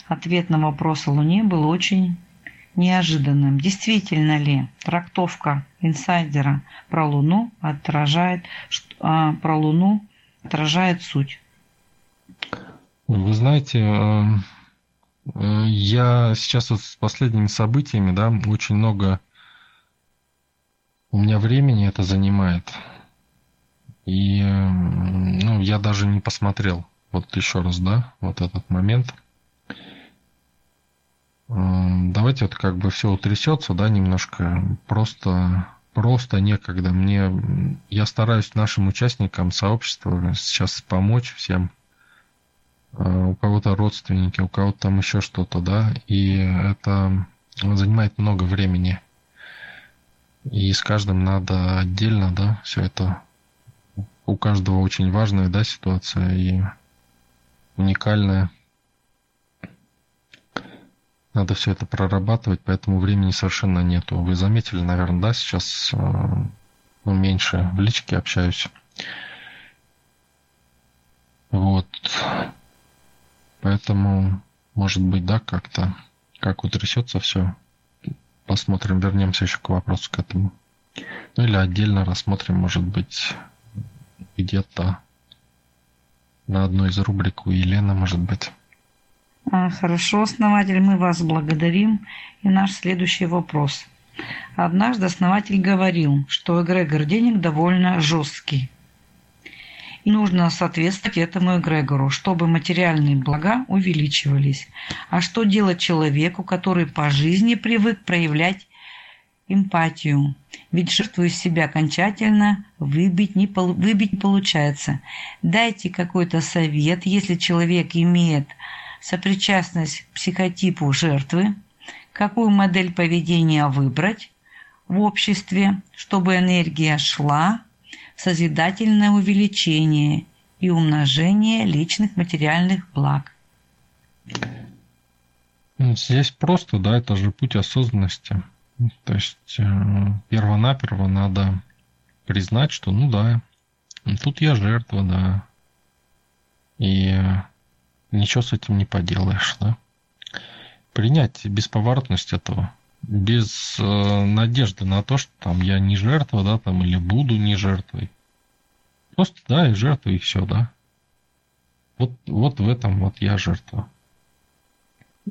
Ответ на вопрос о Луне был очень неожиданным. Действительно ли трактовка инсайдера про Луну отражает, а, про Луну отражает суть? Вы знаете, э, э, я сейчас вот с последними событиями, да, очень много у меня времени это занимает. И э, ну, я даже не посмотрел вот еще раз, да, вот этот момент – давайте вот как бы все утрясется, да, немножко. Просто, просто некогда. Мне, я стараюсь нашим участникам сообщества сейчас помочь всем. А, у кого-то родственники, у кого-то там еще что-то, да, и это занимает много времени. И с каждым надо отдельно, да, все это. У каждого очень важная, да, ситуация и уникальная. Надо все это прорабатывать, поэтому времени совершенно нету. Вы заметили, наверное, да, сейчас э, ну, меньше в личке общаюсь. Вот. Поэтому, может быть, да, как-то, как утрясется все. Посмотрим, вернемся еще к вопросу к этому. Ну или отдельно рассмотрим, может быть, где-то на одной из рубрик у Елены, может быть. А, хорошо, основатель, мы вас благодарим. И наш следующий вопрос. Однажды основатель говорил, что эгрегор денег довольно жесткий. И нужно соответствовать этому эгрегору, чтобы материальные блага увеличивались. А что делать человеку, который по жизни привык проявлять эмпатию? Ведь жертву из себя окончательно выбить не, выбить не получается. Дайте какой-то совет, если человек имеет сопричастность к психотипу жертвы, какую модель поведения выбрать в обществе, чтобы энергия шла в созидательное увеличение и умножение личных материальных благ. Ну, здесь просто, да, это же путь осознанности. То есть э, первонаперво надо признать, что ну да, тут я жертва, да. И ничего с этим не поделаешь, да. Принять бесповоротность этого, без э, надежды на то, что там я не жертва, да, там, или буду не жертвой. Просто, да, и жертва, и все, да. Вот, вот в этом вот я жертва.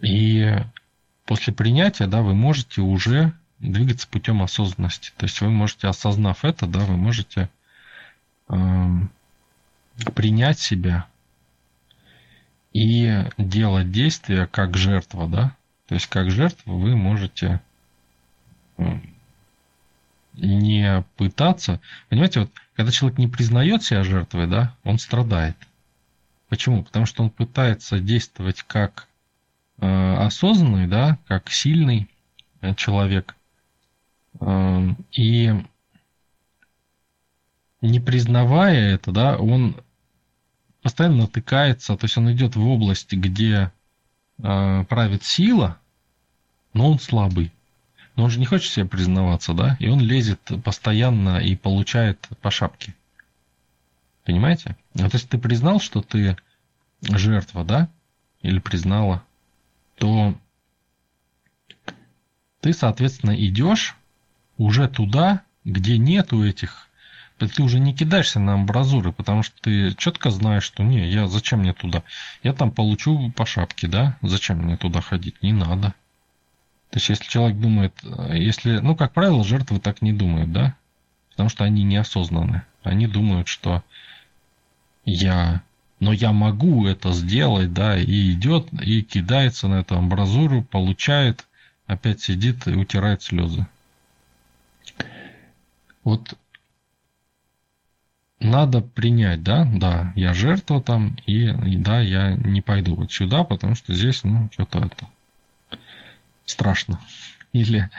И после принятия, да, вы можете уже двигаться путем осознанности. То есть вы можете, осознав это, да, вы можете э, принять себя и делать действия как жертва, да. То есть как жертва вы можете не пытаться. Понимаете, вот когда человек не признает себя жертвой, да, он страдает. Почему? Потому что он пытается действовать как э, осознанный, да, как сильный э, человек. Э, и не признавая это, да, он постоянно натыкается, то есть он идет в область, где э, правит сила, но он слабый. Но он же не хочет себе признаваться, да? И он лезет постоянно и получает по шапке. Понимаете? Вот если ты признал, что ты жертва, да? Или признала, то ты, соответственно, идешь уже туда, где нету этих ты уже не кидаешься на амбразуры, потому что ты четко знаешь, что не, я зачем мне туда? Я там получу по шапке, да? Зачем мне туда ходить? Не надо. То есть, если человек думает, если, ну, как правило, жертвы так не думают, да? Потому что они неосознаны. Они думают, что я, но я могу это сделать, да, и идет, и кидается на эту амбразуру, получает, опять сидит и утирает слезы. Вот надо принять, да, да, я жертва там, и, и да, я не пойду вот сюда, потому что здесь, ну, что-то это страшно. Или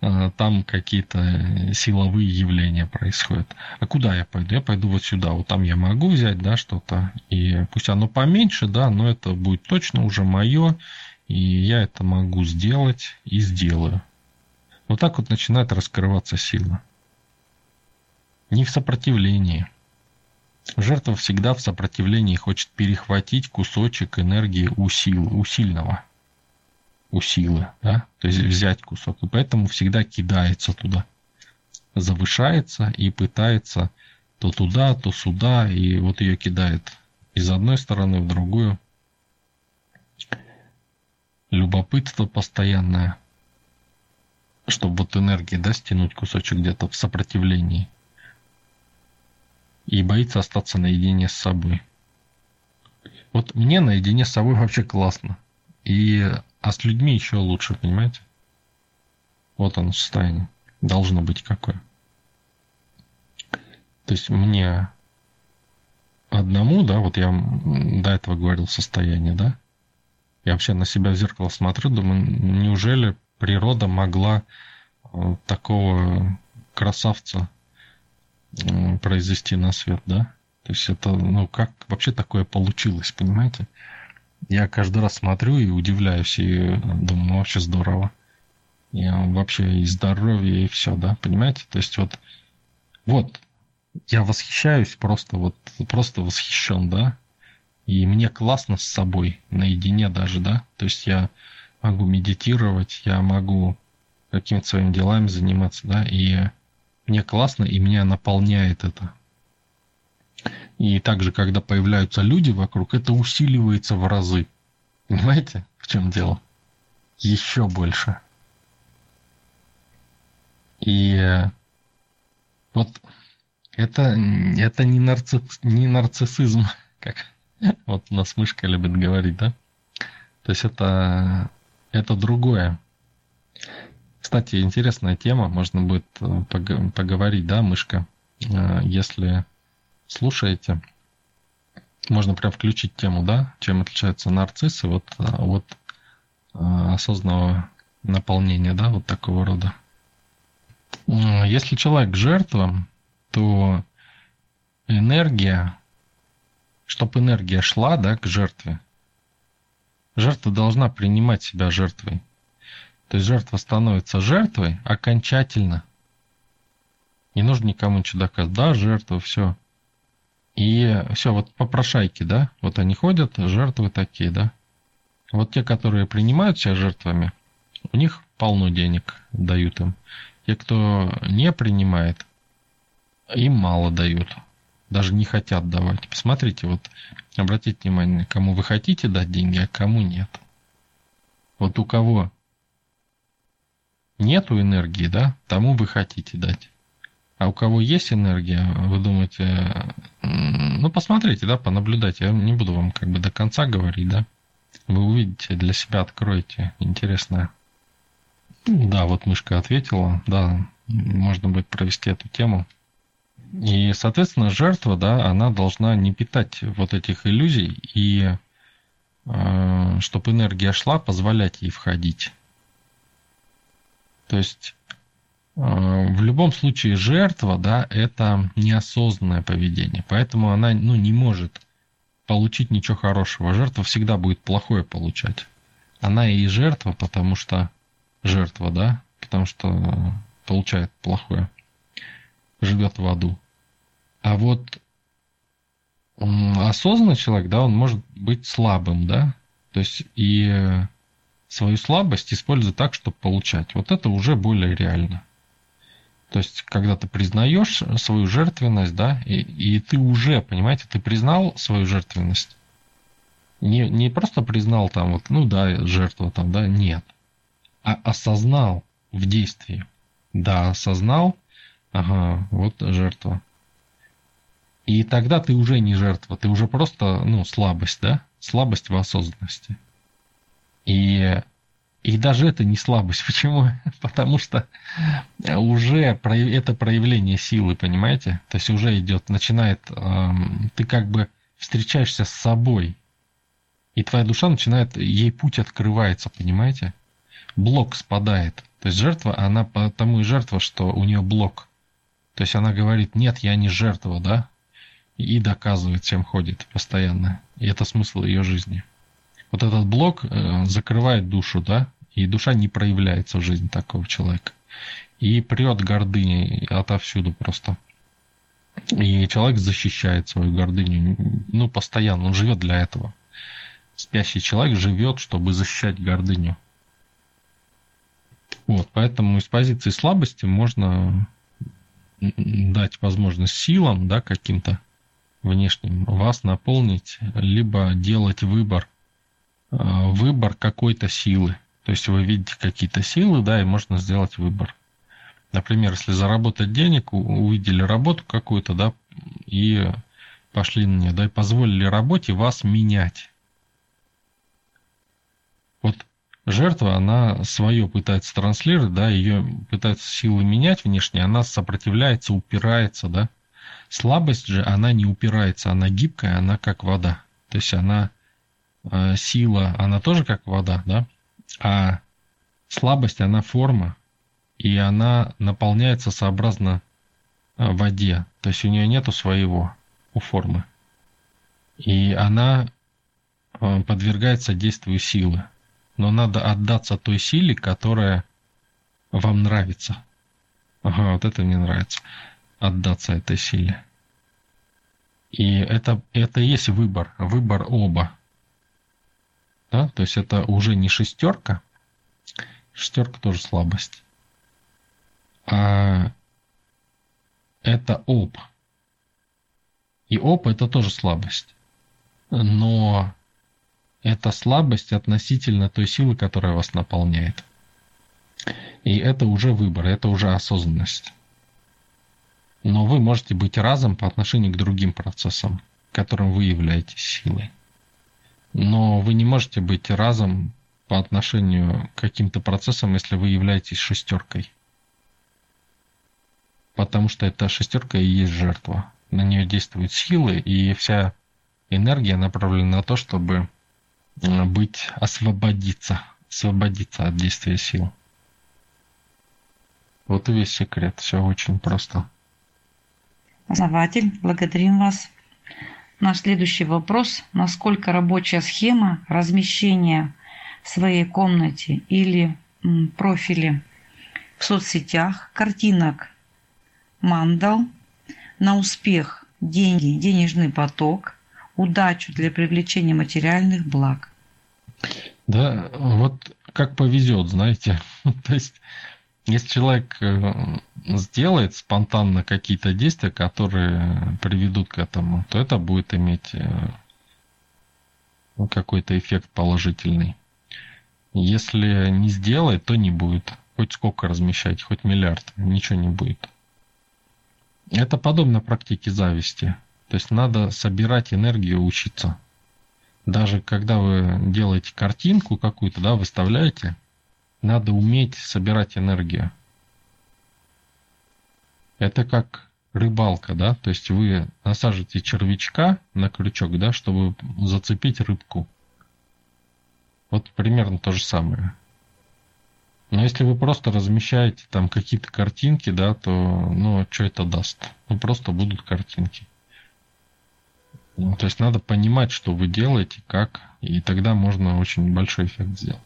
э, там какие-то силовые явления происходят. А куда я пойду? Я пойду вот сюда. Вот там я могу взять, да, что-то. И пусть оно поменьше, да, но это будет точно уже мое. И я это могу сделать и сделаю. Вот так вот начинает раскрываться сила. Не в сопротивлении. Жертва всегда в сопротивлении хочет перехватить кусочек энергии у сил, у сильного, у силы, да, то есть взять кусок, и поэтому всегда кидается туда, завышается и пытается то туда, то сюда, и вот ее кидает из одной стороны в другую. Любопытство постоянное, чтобы вот энергии, да, стянуть кусочек где-то в сопротивлении – и боится остаться наедине с собой. Вот мне наедине с собой вообще классно. И, а с людьми еще лучше, понимаете? Вот оно состояние. Должно быть какое. То есть мне одному, да, вот я до этого говорил состояние, да, я вообще на себя в зеркало смотрю, думаю, неужели природа могла э, такого красавца произвести на свет, да? То есть это, ну, как вообще такое получилось, понимаете? Я каждый раз смотрю и удивляюсь, и думаю, ну, вообще здорово. Я вообще и здоровье, и все, да, понимаете? То есть вот, вот, я восхищаюсь просто, вот, просто восхищен, да? И мне классно с собой, наедине даже, да? То есть я могу медитировать, я могу какими-то своими делами заниматься, да, и мне классно, и меня наполняет это. И также, когда появляются люди вокруг, это усиливается в разы. Понимаете, в чем дело? Еще больше. И э, вот это, это не, нарцисс, не нарциссизм, как вот у нас мышка любит говорить, да? То есть это, это другое. Кстати, интересная тема, можно будет э, поговорить, да, мышка, э, если слушаете. Можно прям включить тему, да, чем отличаются нарциссы вот от осознанного наполнения, да, вот такого рода. Если человек жертва, то энергия, чтобы энергия шла да, к жертве, жертва должна принимать себя жертвой. То есть жертва становится жертвой окончательно. Не нужно никому ничего доказывать. Да, жертва, все. И все, вот попрошайки, да, вот они ходят, жертвы такие, да. Вот те, которые принимают себя жертвами, у них полно денег дают им. Те, кто не принимает, им мало дают. Даже не хотят давать. Посмотрите, вот обратите внимание, кому вы хотите дать деньги, а кому нет. Вот у кого нету энергии, да, тому вы хотите дать. А у кого есть энергия, вы думаете, ну посмотрите, да, понаблюдайте. Я не буду вам как бы до конца говорить, да. Вы увидите, для себя откроете интересное. Да, вот мышка ответила, да, можно будет провести эту тему. И, соответственно, жертва, да, она должна не питать вот этих иллюзий и э, чтобы энергия шла, позволять ей входить. То есть э, в любом случае жертва, да, это неосознанное поведение, поэтому она, ну, не может получить ничего хорошего. Жертва всегда будет плохое получать. Она и жертва, потому что жертва, да, потому что получает плохое, живет в аду. А вот осознанный человек, да, он может быть слабым, да, то есть и свою слабость использовать так, чтобы получать. Вот это уже более реально. То есть, когда ты признаешь свою жертвенность, да, и, и ты уже, понимаете, ты признал свою жертвенность. Не, не просто признал там вот, ну да, жертва там, да, нет а осознал в действии. Да, осознал, ага, вот жертва. И тогда ты уже не жертва, ты уже просто, ну, слабость, да? Слабость в осознанности. И, и даже это не слабость. Почему? Потому что уже это проявление силы, понимаете? То есть уже идет, начинает, эм, ты как бы встречаешься с собой, и твоя душа начинает, ей путь открывается, понимаете? блок спадает. То есть жертва, она потому и жертва, что у нее блок. То есть она говорит, нет, я не жертва, да? И доказывает, чем ходит постоянно. И это смысл ее жизни. Вот этот блок э, закрывает душу, да? И душа не проявляется в жизни такого человека. И прет гордыней отовсюду просто. И человек защищает свою гордыню, ну, постоянно, он живет для этого. Спящий человек живет, чтобы защищать гордыню. Вот, поэтому из позиции слабости можно дать возможность силам, да, каким-то внешним вас наполнить, либо делать выбор, выбор какой-то силы. То есть вы видите какие-то силы, да, и можно сделать выбор. Например, если заработать денег, увидели работу какую-то, да, и пошли на нее, да, и позволили работе вас менять. Вот жертва, она свое пытается транслировать, да, ее пытается силы менять внешне, она сопротивляется, упирается, да. Слабость же, она не упирается, она гибкая, она как вода. То есть она, э, сила, она тоже как вода, да, а слабость, она форма, и она наполняется сообразно э, воде. То есть у нее нету своего, у формы. И она э, подвергается действию силы но надо отдаться той силе, которая вам нравится. Ага, вот это мне нравится. Отдаться этой силе. И это, это и есть выбор. Выбор оба. Да? То есть это уже не шестерка. Шестерка тоже слабость. А это оп. И оп это тоже слабость. Но это слабость относительно той силы, которая вас наполняет. И это уже выбор, это уже осознанность. Но вы можете быть разом по отношению к другим процессам, которым вы являетесь силой. Но вы не можете быть разом по отношению к каким-то процессам, если вы являетесь шестеркой. Потому что эта шестерка и есть жертва. На нее действуют силы, и вся энергия направлена на то, чтобы Э, быть, освободиться, освободиться от действия сил. Вот и весь секрет, все очень просто. Основатель, благодарим вас. Наш следующий вопрос. Насколько рабочая схема размещения в своей комнате или профиле в соцсетях картинок мандал на успех, деньги, денежный поток, удачу для привлечения материальных благ. Да, вот как повезет, знаете. То есть, если человек э, сделает спонтанно какие-то действия, которые приведут к этому, то это будет иметь э, какой-то эффект положительный. Если не сделает, то не будет. Хоть сколько размещать, хоть миллиард, ничего не будет. Это подобно практике зависти. То есть надо собирать энергию, учиться. Даже когда вы делаете картинку какую-то, да, выставляете, надо уметь собирать энергию. Это как рыбалка, да, то есть вы насаживаете червячка на крючок, да, чтобы зацепить рыбку. Вот примерно то же самое. Но если вы просто размещаете там какие-то картинки, да, то, ну, что это даст? Ну, просто будут картинки. Ну, то есть надо понимать, что вы делаете, как, и тогда можно очень большой эффект сделать.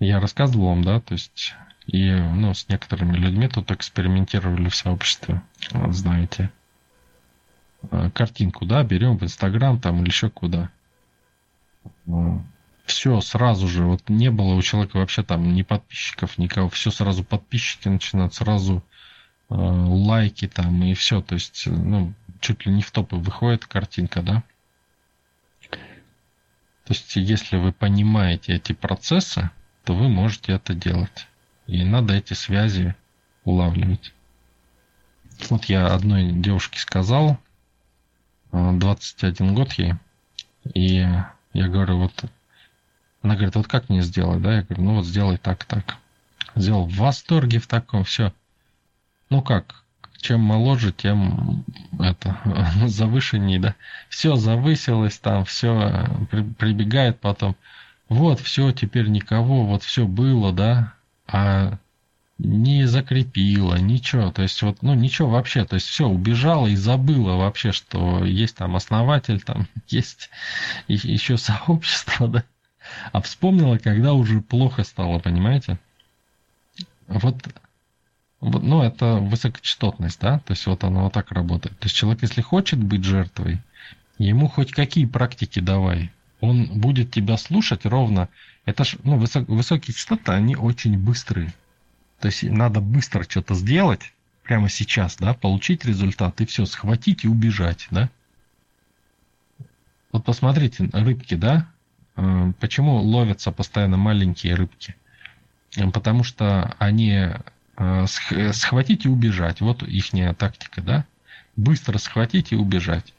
Я рассказывал вам, да, то есть и ну, с некоторыми людьми тут экспериментировали в сообществе, вот знаете. А, картинку, да, берем в Инстаграм там или еще куда. А, все сразу же, вот не было у человека вообще там ни подписчиков, никого, все сразу подписчики начинают, сразу э, лайки там и все, то есть, ну, чуть ли не в топы выходит картинка, да? То есть, если вы понимаете эти процессы, то вы можете это делать. И надо эти связи улавливать. Вот я одной девушке сказал, 21 год ей, и я говорю, вот, она говорит, вот как мне сделать, да? Я говорю, ну вот сделай так, так. Сделал в восторге в таком, все. Ну как, чем моложе, тем это завышеннее, да. Все завысилось там, все при, прибегает потом. Вот, все, теперь никого, вот все было, да, а не закрепила, ничего, то есть вот, ну ничего вообще, то есть все, убежала и забыла вообще, что есть там основатель, там есть еще сообщество, да, а вспомнила, когда уже плохо стало, понимаете? Вот ну, это высокочастотность, да, то есть вот она вот так работает. То есть человек, если хочет быть жертвой, ему хоть какие практики давай, он будет тебя слушать ровно. Это ж, ну, высок, высокие частоты, они очень быстрые. То есть надо быстро что-то сделать, прямо сейчас, да, получить результат и все, схватить и убежать, да. Вот посмотрите, рыбки, да, э, почему ловятся постоянно маленькие рыбки? Потому что они Э, схватить и убежать. Вот их тактика, да? Быстро схватить и убежать.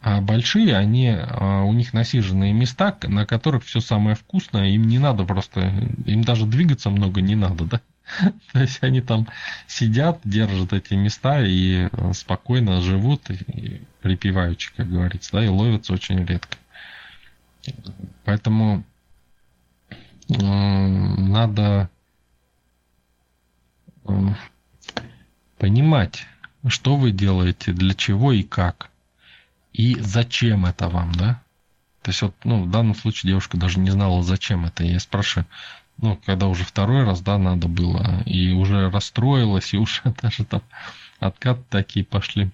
А большие, они, э, у них насиженные места, на которых все самое вкусное, им не надо просто, им даже двигаться много не надо, да? То есть они там сидят, держат эти места и э, спокойно живут, и припеваючи, как говорится, да, и ловятся очень редко. Поэтому надо понимать, что вы делаете, для чего и как. И зачем это вам, да? То есть вот, ну, в данном случае девушка даже не знала, зачем это. Я спрашиваю, ну, когда уже второй раз, да, надо было, и уже расстроилась, и уже даже там откаты такие пошли.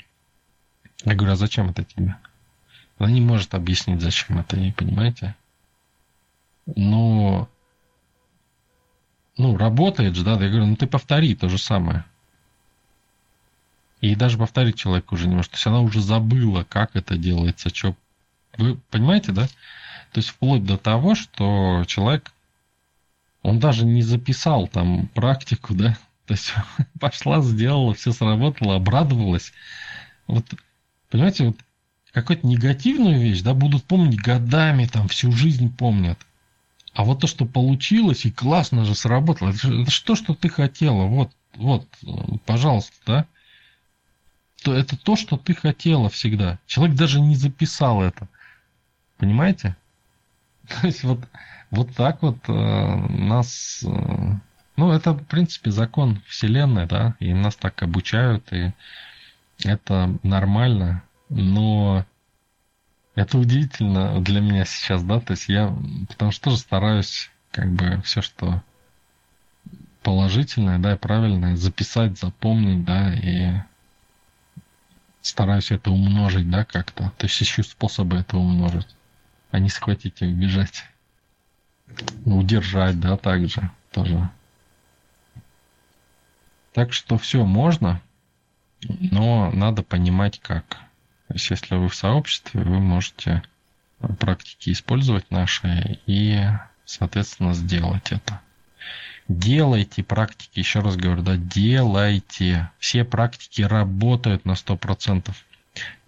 Я говорю, а зачем это тебе? Она не может объяснить, зачем это ей, понимаете? Но ну, работает же, да, я говорю, ну ты повтори то же самое. И даже повторить человек уже не может. То есть она уже забыла, как это делается, что. Вы понимаете, да? То есть вплоть до того, что человек, он даже не записал там практику, да, то есть пошла, сделала, все сработало, обрадовалась. Вот, понимаете, вот какую-то негативную вещь, да, будут помнить годами, там, всю жизнь помнят. А вот то, что получилось, и классно же сработало, это, что, что ты хотела, вот, вот, пожалуйста, да, то это то, что ты хотела всегда. Человек даже не записал это. Понимаете? То есть вот, вот так вот э, нас... Э, ну, это, в принципе, закон Вселенной, да, и нас так обучают, и это нормально, но это удивительно для меня сейчас, да, то есть я, потому что тоже стараюсь, как бы, все, что положительное, да, и правильное, записать, запомнить, да, и стараюсь это умножить, да, как-то. То есть ищу способы это умножить, а не схватить и убежать. Удержать, да, также тоже. Так что все можно, но надо понимать как. То есть если вы в сообществе, вы можете практики использовать наши и, соответственно, сделать это. Делайте практики, еще раз говорю, да, делайте. Все практики работают на 100%.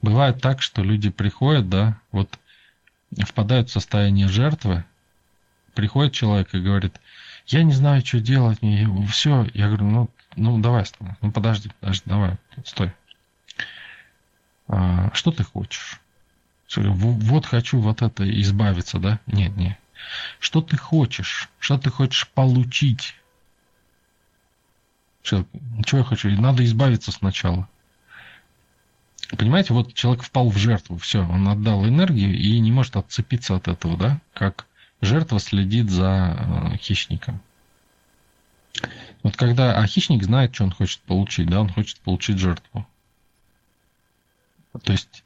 Бывает так, что люди приходят, да, вот впадают в состояние жертвы, приходит человек и говорит, я не знаю, что делать, мне все. Я говорю, ну, ну давай, ну подожди, подожди, давай, стой. А, что ты хочешь? Вот хочу вот это избавиться, да? Нет, нет. Что ты хочешь? Что ты хочешь получить? Что, чего я хочу? Надо избавиться сначала. Понимаете, вот человек впал в жертву, все, он отдал энергию и не может отцепиться от этого, да? Как жертва следит за э, хищником. Вот когда, а хищник знает, что он хочет получить, да, он хочет получить жертву. То есть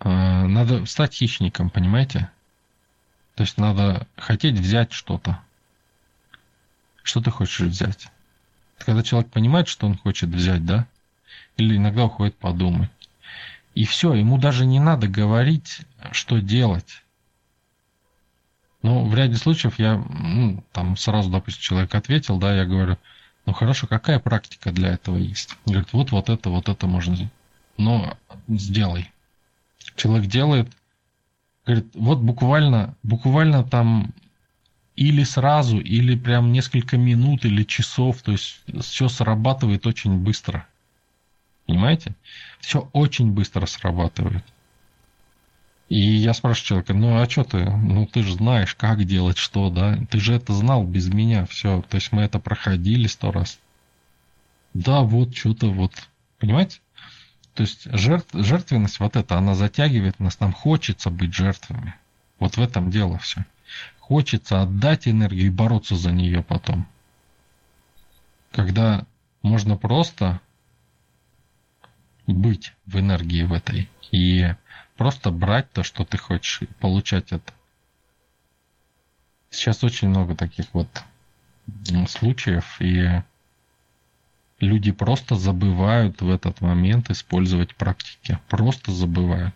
э, надо стать хищником, понимаете? То есть надо хотеть взять что-то. Что ты хочешь взять? Когда человек понимает, что он хочет взять, да? Или иногда уходит подумать. И все, ему даже не надо говорить, что делать. Ну, в ряде случаев я, ну, там сразу, допустим, человек ответил, да, я говорю, ну хорошо, какая практика для этого есть? Он говорит, вот, вот это, вот это можно. Но сделай. Человек делает, Говорит, вот буквально, буквально там или сразу, или прям несколько минут или часов, то есть все срабатывает очень быстро. Понимаете? Все очень быстро срабатывает. И я спрашиваю человека, ну а что ты, ну ты же знаешь, как делать что, да? Ты же это знал без меня, все. То есть мы это проходили сто раз. Да, вот что-то вот. Понимаете? То есть жертв, жертвенность вот эта, она затягивает нас, нам хочется быть жертвами. Вот в этом дело все. Хочется отдать энергию и бороться за нее потом. Когда можно просто быть в энергии в этой и просто брать то, что ты хочешь, получать это. Сейчас очень много таких вот случаев, и люди просто забывают в этот момент использовать практики. Просто забывают.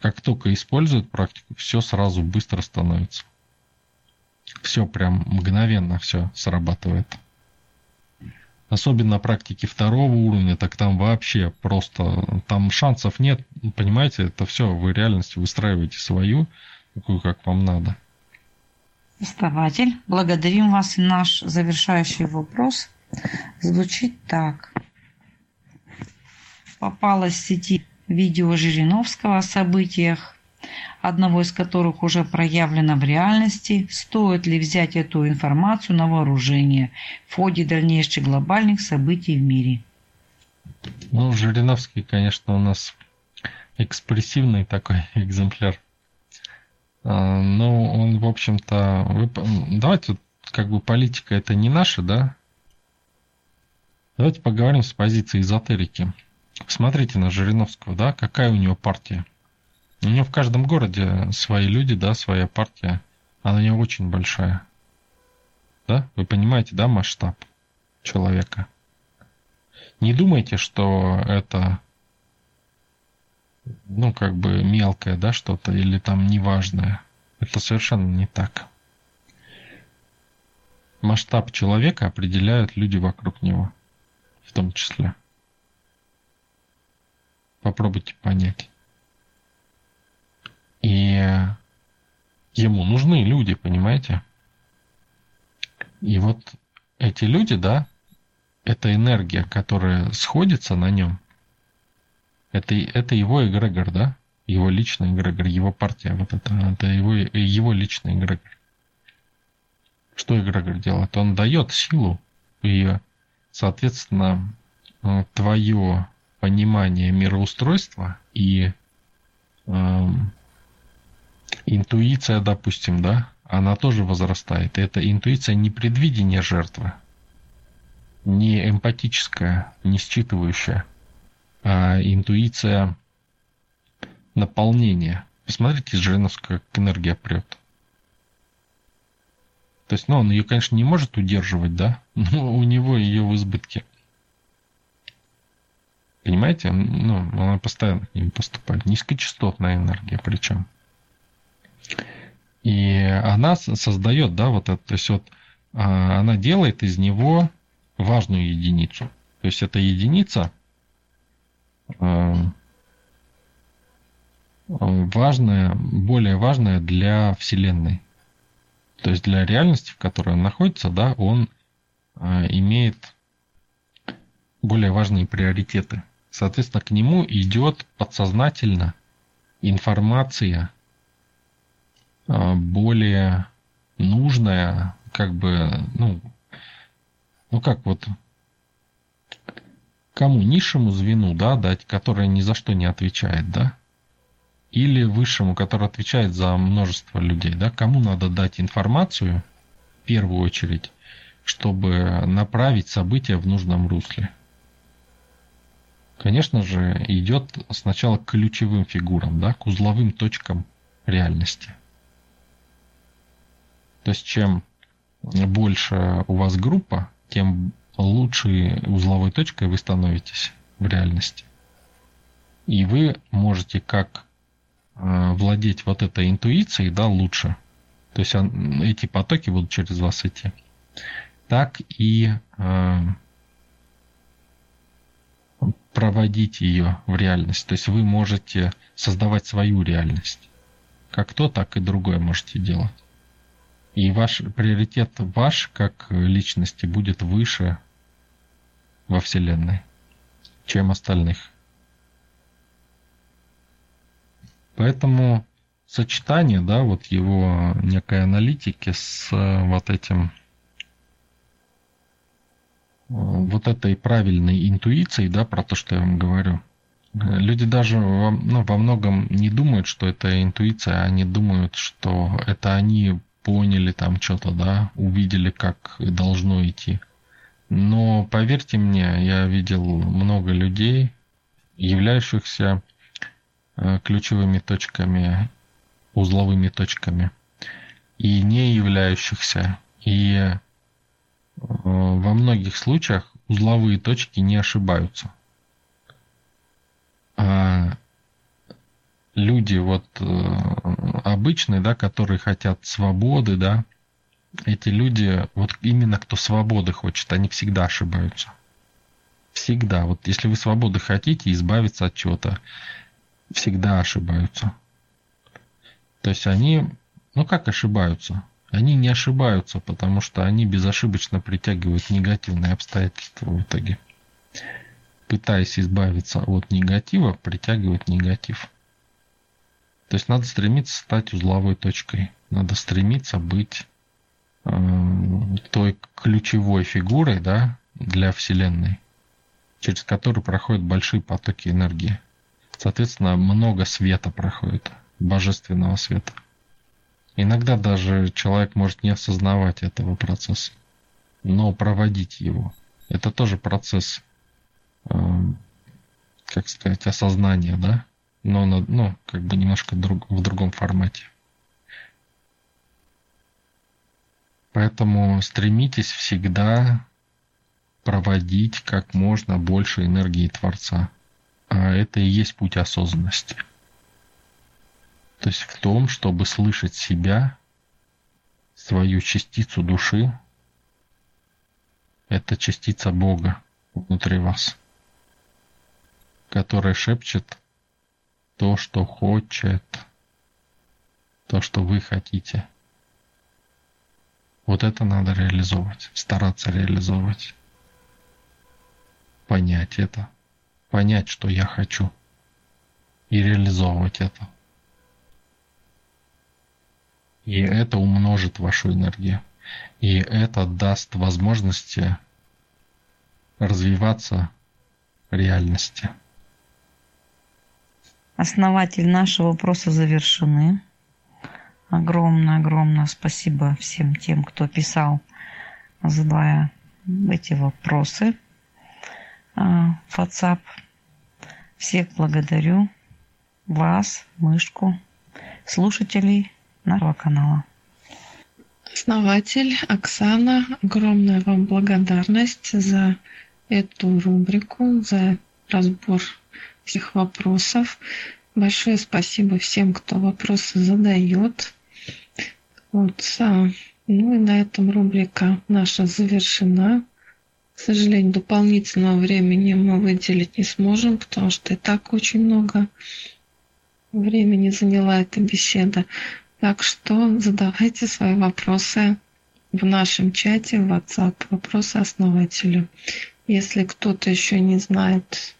Как только используют практику, все сразу быстро становится. Все прям мгновенно все срабатывает. Особенно практики второго уровня, так там вообще просто, там шансов нет, понимаете, это все, вы реальность выстраиваете свою, такую, как вам надо. Основатель, благодарим вас. Наш завершающий вопрос звучит так. Попалось в сети видео Жириновского о событиях, одного из которых уже проявлено в реальности, стоит ли взять эту информацию на вооружение в ходе дальнейших глобальных событий в мире. Ну, Жириновский, конечно, у нас экспрессивный такой экземпляр. А, ну, он, в общем-то, вы, давайте, как бы политика это не наша, да, Давайте поговорим с позиции эзотерики. Смотрите на Жириновского, да, какая у него партия. У него в каждом городе свои люди, да, своя партия. Она него очень большая. Да, вы понимаете, да, масштаб человека. Не думайте, что это, ну, как бы мелкое, да, что-то, или там неважное. Это совершенно не так. Масштаб человека определяют люди вокруг него, в том числе. Попробуйте понять. И ему нужны люди, понимаете? И вот эти люди, да, это энергия, которая сходится на нем. Это, это его эгрегор, да? Его личный эгрегор, его партия. Вот это, это его, его личный эгрегор. Что эгрегор делает? Он дает силу и, соответственно, э, твое понимание мироустройства и э, интуиция, допустим, да, она тоже возрастает. это интуиция не предвидения жертвы, не эмпатическая, не считывающая, а интуиция наполнения. Посмотрите, Женовск, как энергия прет. То есть, ну, он ее, конечно, не может удерживать, да, но у него ее в избытке. Понимаете? Ну, она постоянно к ним поступает. Низкочастотная энергия причем. И она создает, да, вот это, то есть вот а, она делает из него важную единицу. То есть эта единица а, важная, более важная для Вселенной. То есть для реальности, в которой он находится, да, он а, имеет более важные приоритеты. Соответственно, к нему идет подсознательно информация а, более нужная, как бы, ну, ну как вот, кому низшему звену, да, дать, которое ни за что не отвечает, да, или высшему, который отвечает за множество людей, да, кому надо дать информацию в первую очередь, чтобы направить события в нужном русле. Конечно же, идет сначала к ключевым фигурам, да, к узловым точкам реальности. То есть чем больше у вас группа, тем лучшей узловой точкой вы становитесь в реальности. И вы можете как владеть вот этой интуицией, да, лучше. То есть эти потоки будут через вас идти. Так и э, проводить ее в реальность. То есть вы можете создавать свою реальность. Как то, так и другое можете делать. И ваш приоритет ваш как личности будет выше во Вселенной, чем остальных. Поэтому сочетание, да, вот его некой аналитики с вот этим вот этой правильной интуицией, да, про то, что я вам говорю. Люди даже во, ну, во многом не думают, что это интуиция, они думают, что это они поняли там что-то, да, увидели, как должно идти. Но поверьте мне, я видел много людей, являющихся э, ключевыми точками, узловыми точками, и не являющихся. И э, во многих случаях узловые точки не ошибаются. А люди вот э, обычные, да, которые хотят свободы, да, эти люди, вот именно кто свободы хочет, они всегда ошибаются. Всегда. Вот если вы свободы хотите, избавиться от чего-то, всегда ошибаются. То есть они, ну как ошибаются? Они не ошибаются, потому что они безошибочно притягивают негативные обстоятельства в итоге. Пытаясь избавиться от негатива, притягивают негатив. То есть надо стремиться стать узловой точкой. Надо стремиться быть э, той ключевой фигурой да, для Вселенной, через которую проходят большие потоки энергии. Соответственно, много света проходит, божественного света. Иногда даже человек может не осознавать этого процесса, но проводить его. Это тоже процесс, э, как сказать, осознания, да? но на, ну, как бы немножко друг, в другом формате. Поэтому стремитесь всегда проводить как можно больше энергии Творца. А это и есть путь осознанности. То есть в том, чтобы слышать себя, свою частицу души, это частица Бога внутри вас, которая шепчет то, что хочет, то, что вы хотите. Вот это надо реализовывать, стараться реализовывать. Понять это, понять, что я хочу, и реализовывать это. И это умножит вашу энергию. И это даст возможности развиваться реальности. Основатель нашего вопроса завершены. Огромное-огромное спасибо всем тем, кто писал, задавая эти вопросы а, WhatsApp. Всех благодарю. Вас, мышку, слушателей нашего канала. Основатель Оксана, огромная вам благодарность за эту рубрику, за разбор всех вопросов. Большое спасибо всем, кто вопросы задает. Вот, а, ну и на этом рубрика наша завершена. К сожалению, дополнительного времени мы выделить не сможем, потому что и так очень много времени заняла эта беседа. Так что задавайте свои вопросы в нашем чате в WhatsApp, вопросы основателю. Если кто-то еще не знает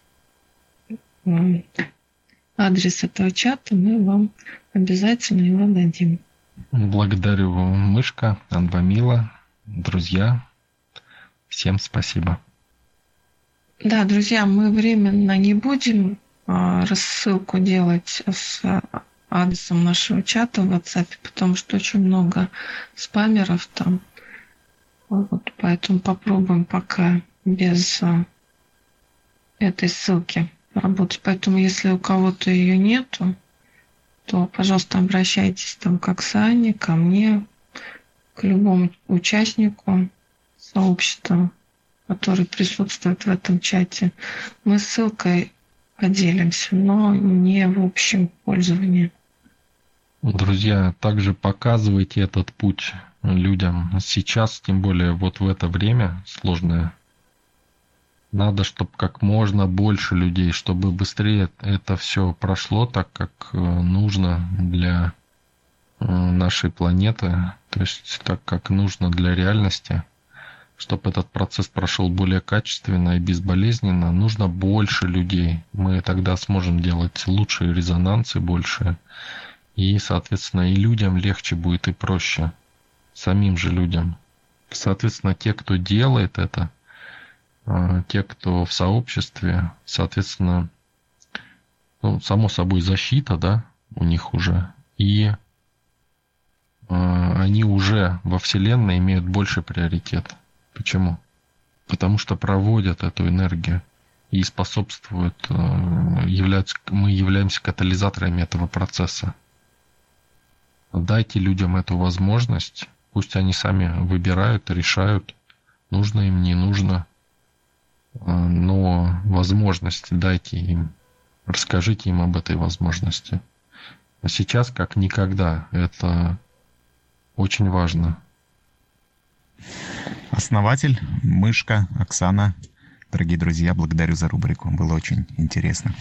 адрес этого чата, мы вам обязательно его дадим. Благодарю Мышка, Анвамила, друзья. Всем спасибо. Да, друзья, мы временно не будем а, рассылку делать с адресом нашего чата в WhatsApp, потому что очень много спамеров там. Вот, поэтому попробуем пока без а, этой ссылки работать. Поэтому если у кого-то ее нету, то, пожалуйста, обращайтесь там к Оксане, ко мне, к любому участнику сообщества, который присутствует в этом чате. Мы ссылкой поделимся, но не в общем пользовании. Друзья, также показывайте этот путь людям. Сейчас, тем более вот в это время сложное, надо, чтобы как можно больше людей, чтобы быстрее это все прошло так, как э, нужно для э, нашей планеты, то есть так, как нужно для реальности, чтобы этот процесс прошел более качественно и безболезненно, нужно больше людей. Мы тогда сможем делать лучшие резонансы, больше и, соответственно, и людям легче будет и проще. Самим же людям. Соответственно, те, кто делает это, а, те, кто в сообществе, соответственно, ну, само собой защита, да, у них уже. И э, они уже во Вселенной имеют больше приоритет. Почему? Потому что проводят эту энергию и способствуют, э, являются, мы являемся катализаторами этого процесса. Дайте людям эту возможность, пусть они сами выбирают, решают, нужно им, не нужно, а, но возможность дайте им, расскажите им об этой возможности. А сейчас, как никогда, это очень важно. Основатель, мышка, Оксана. Дорогие друзья, благодарю за рубрику. Было очень интересно.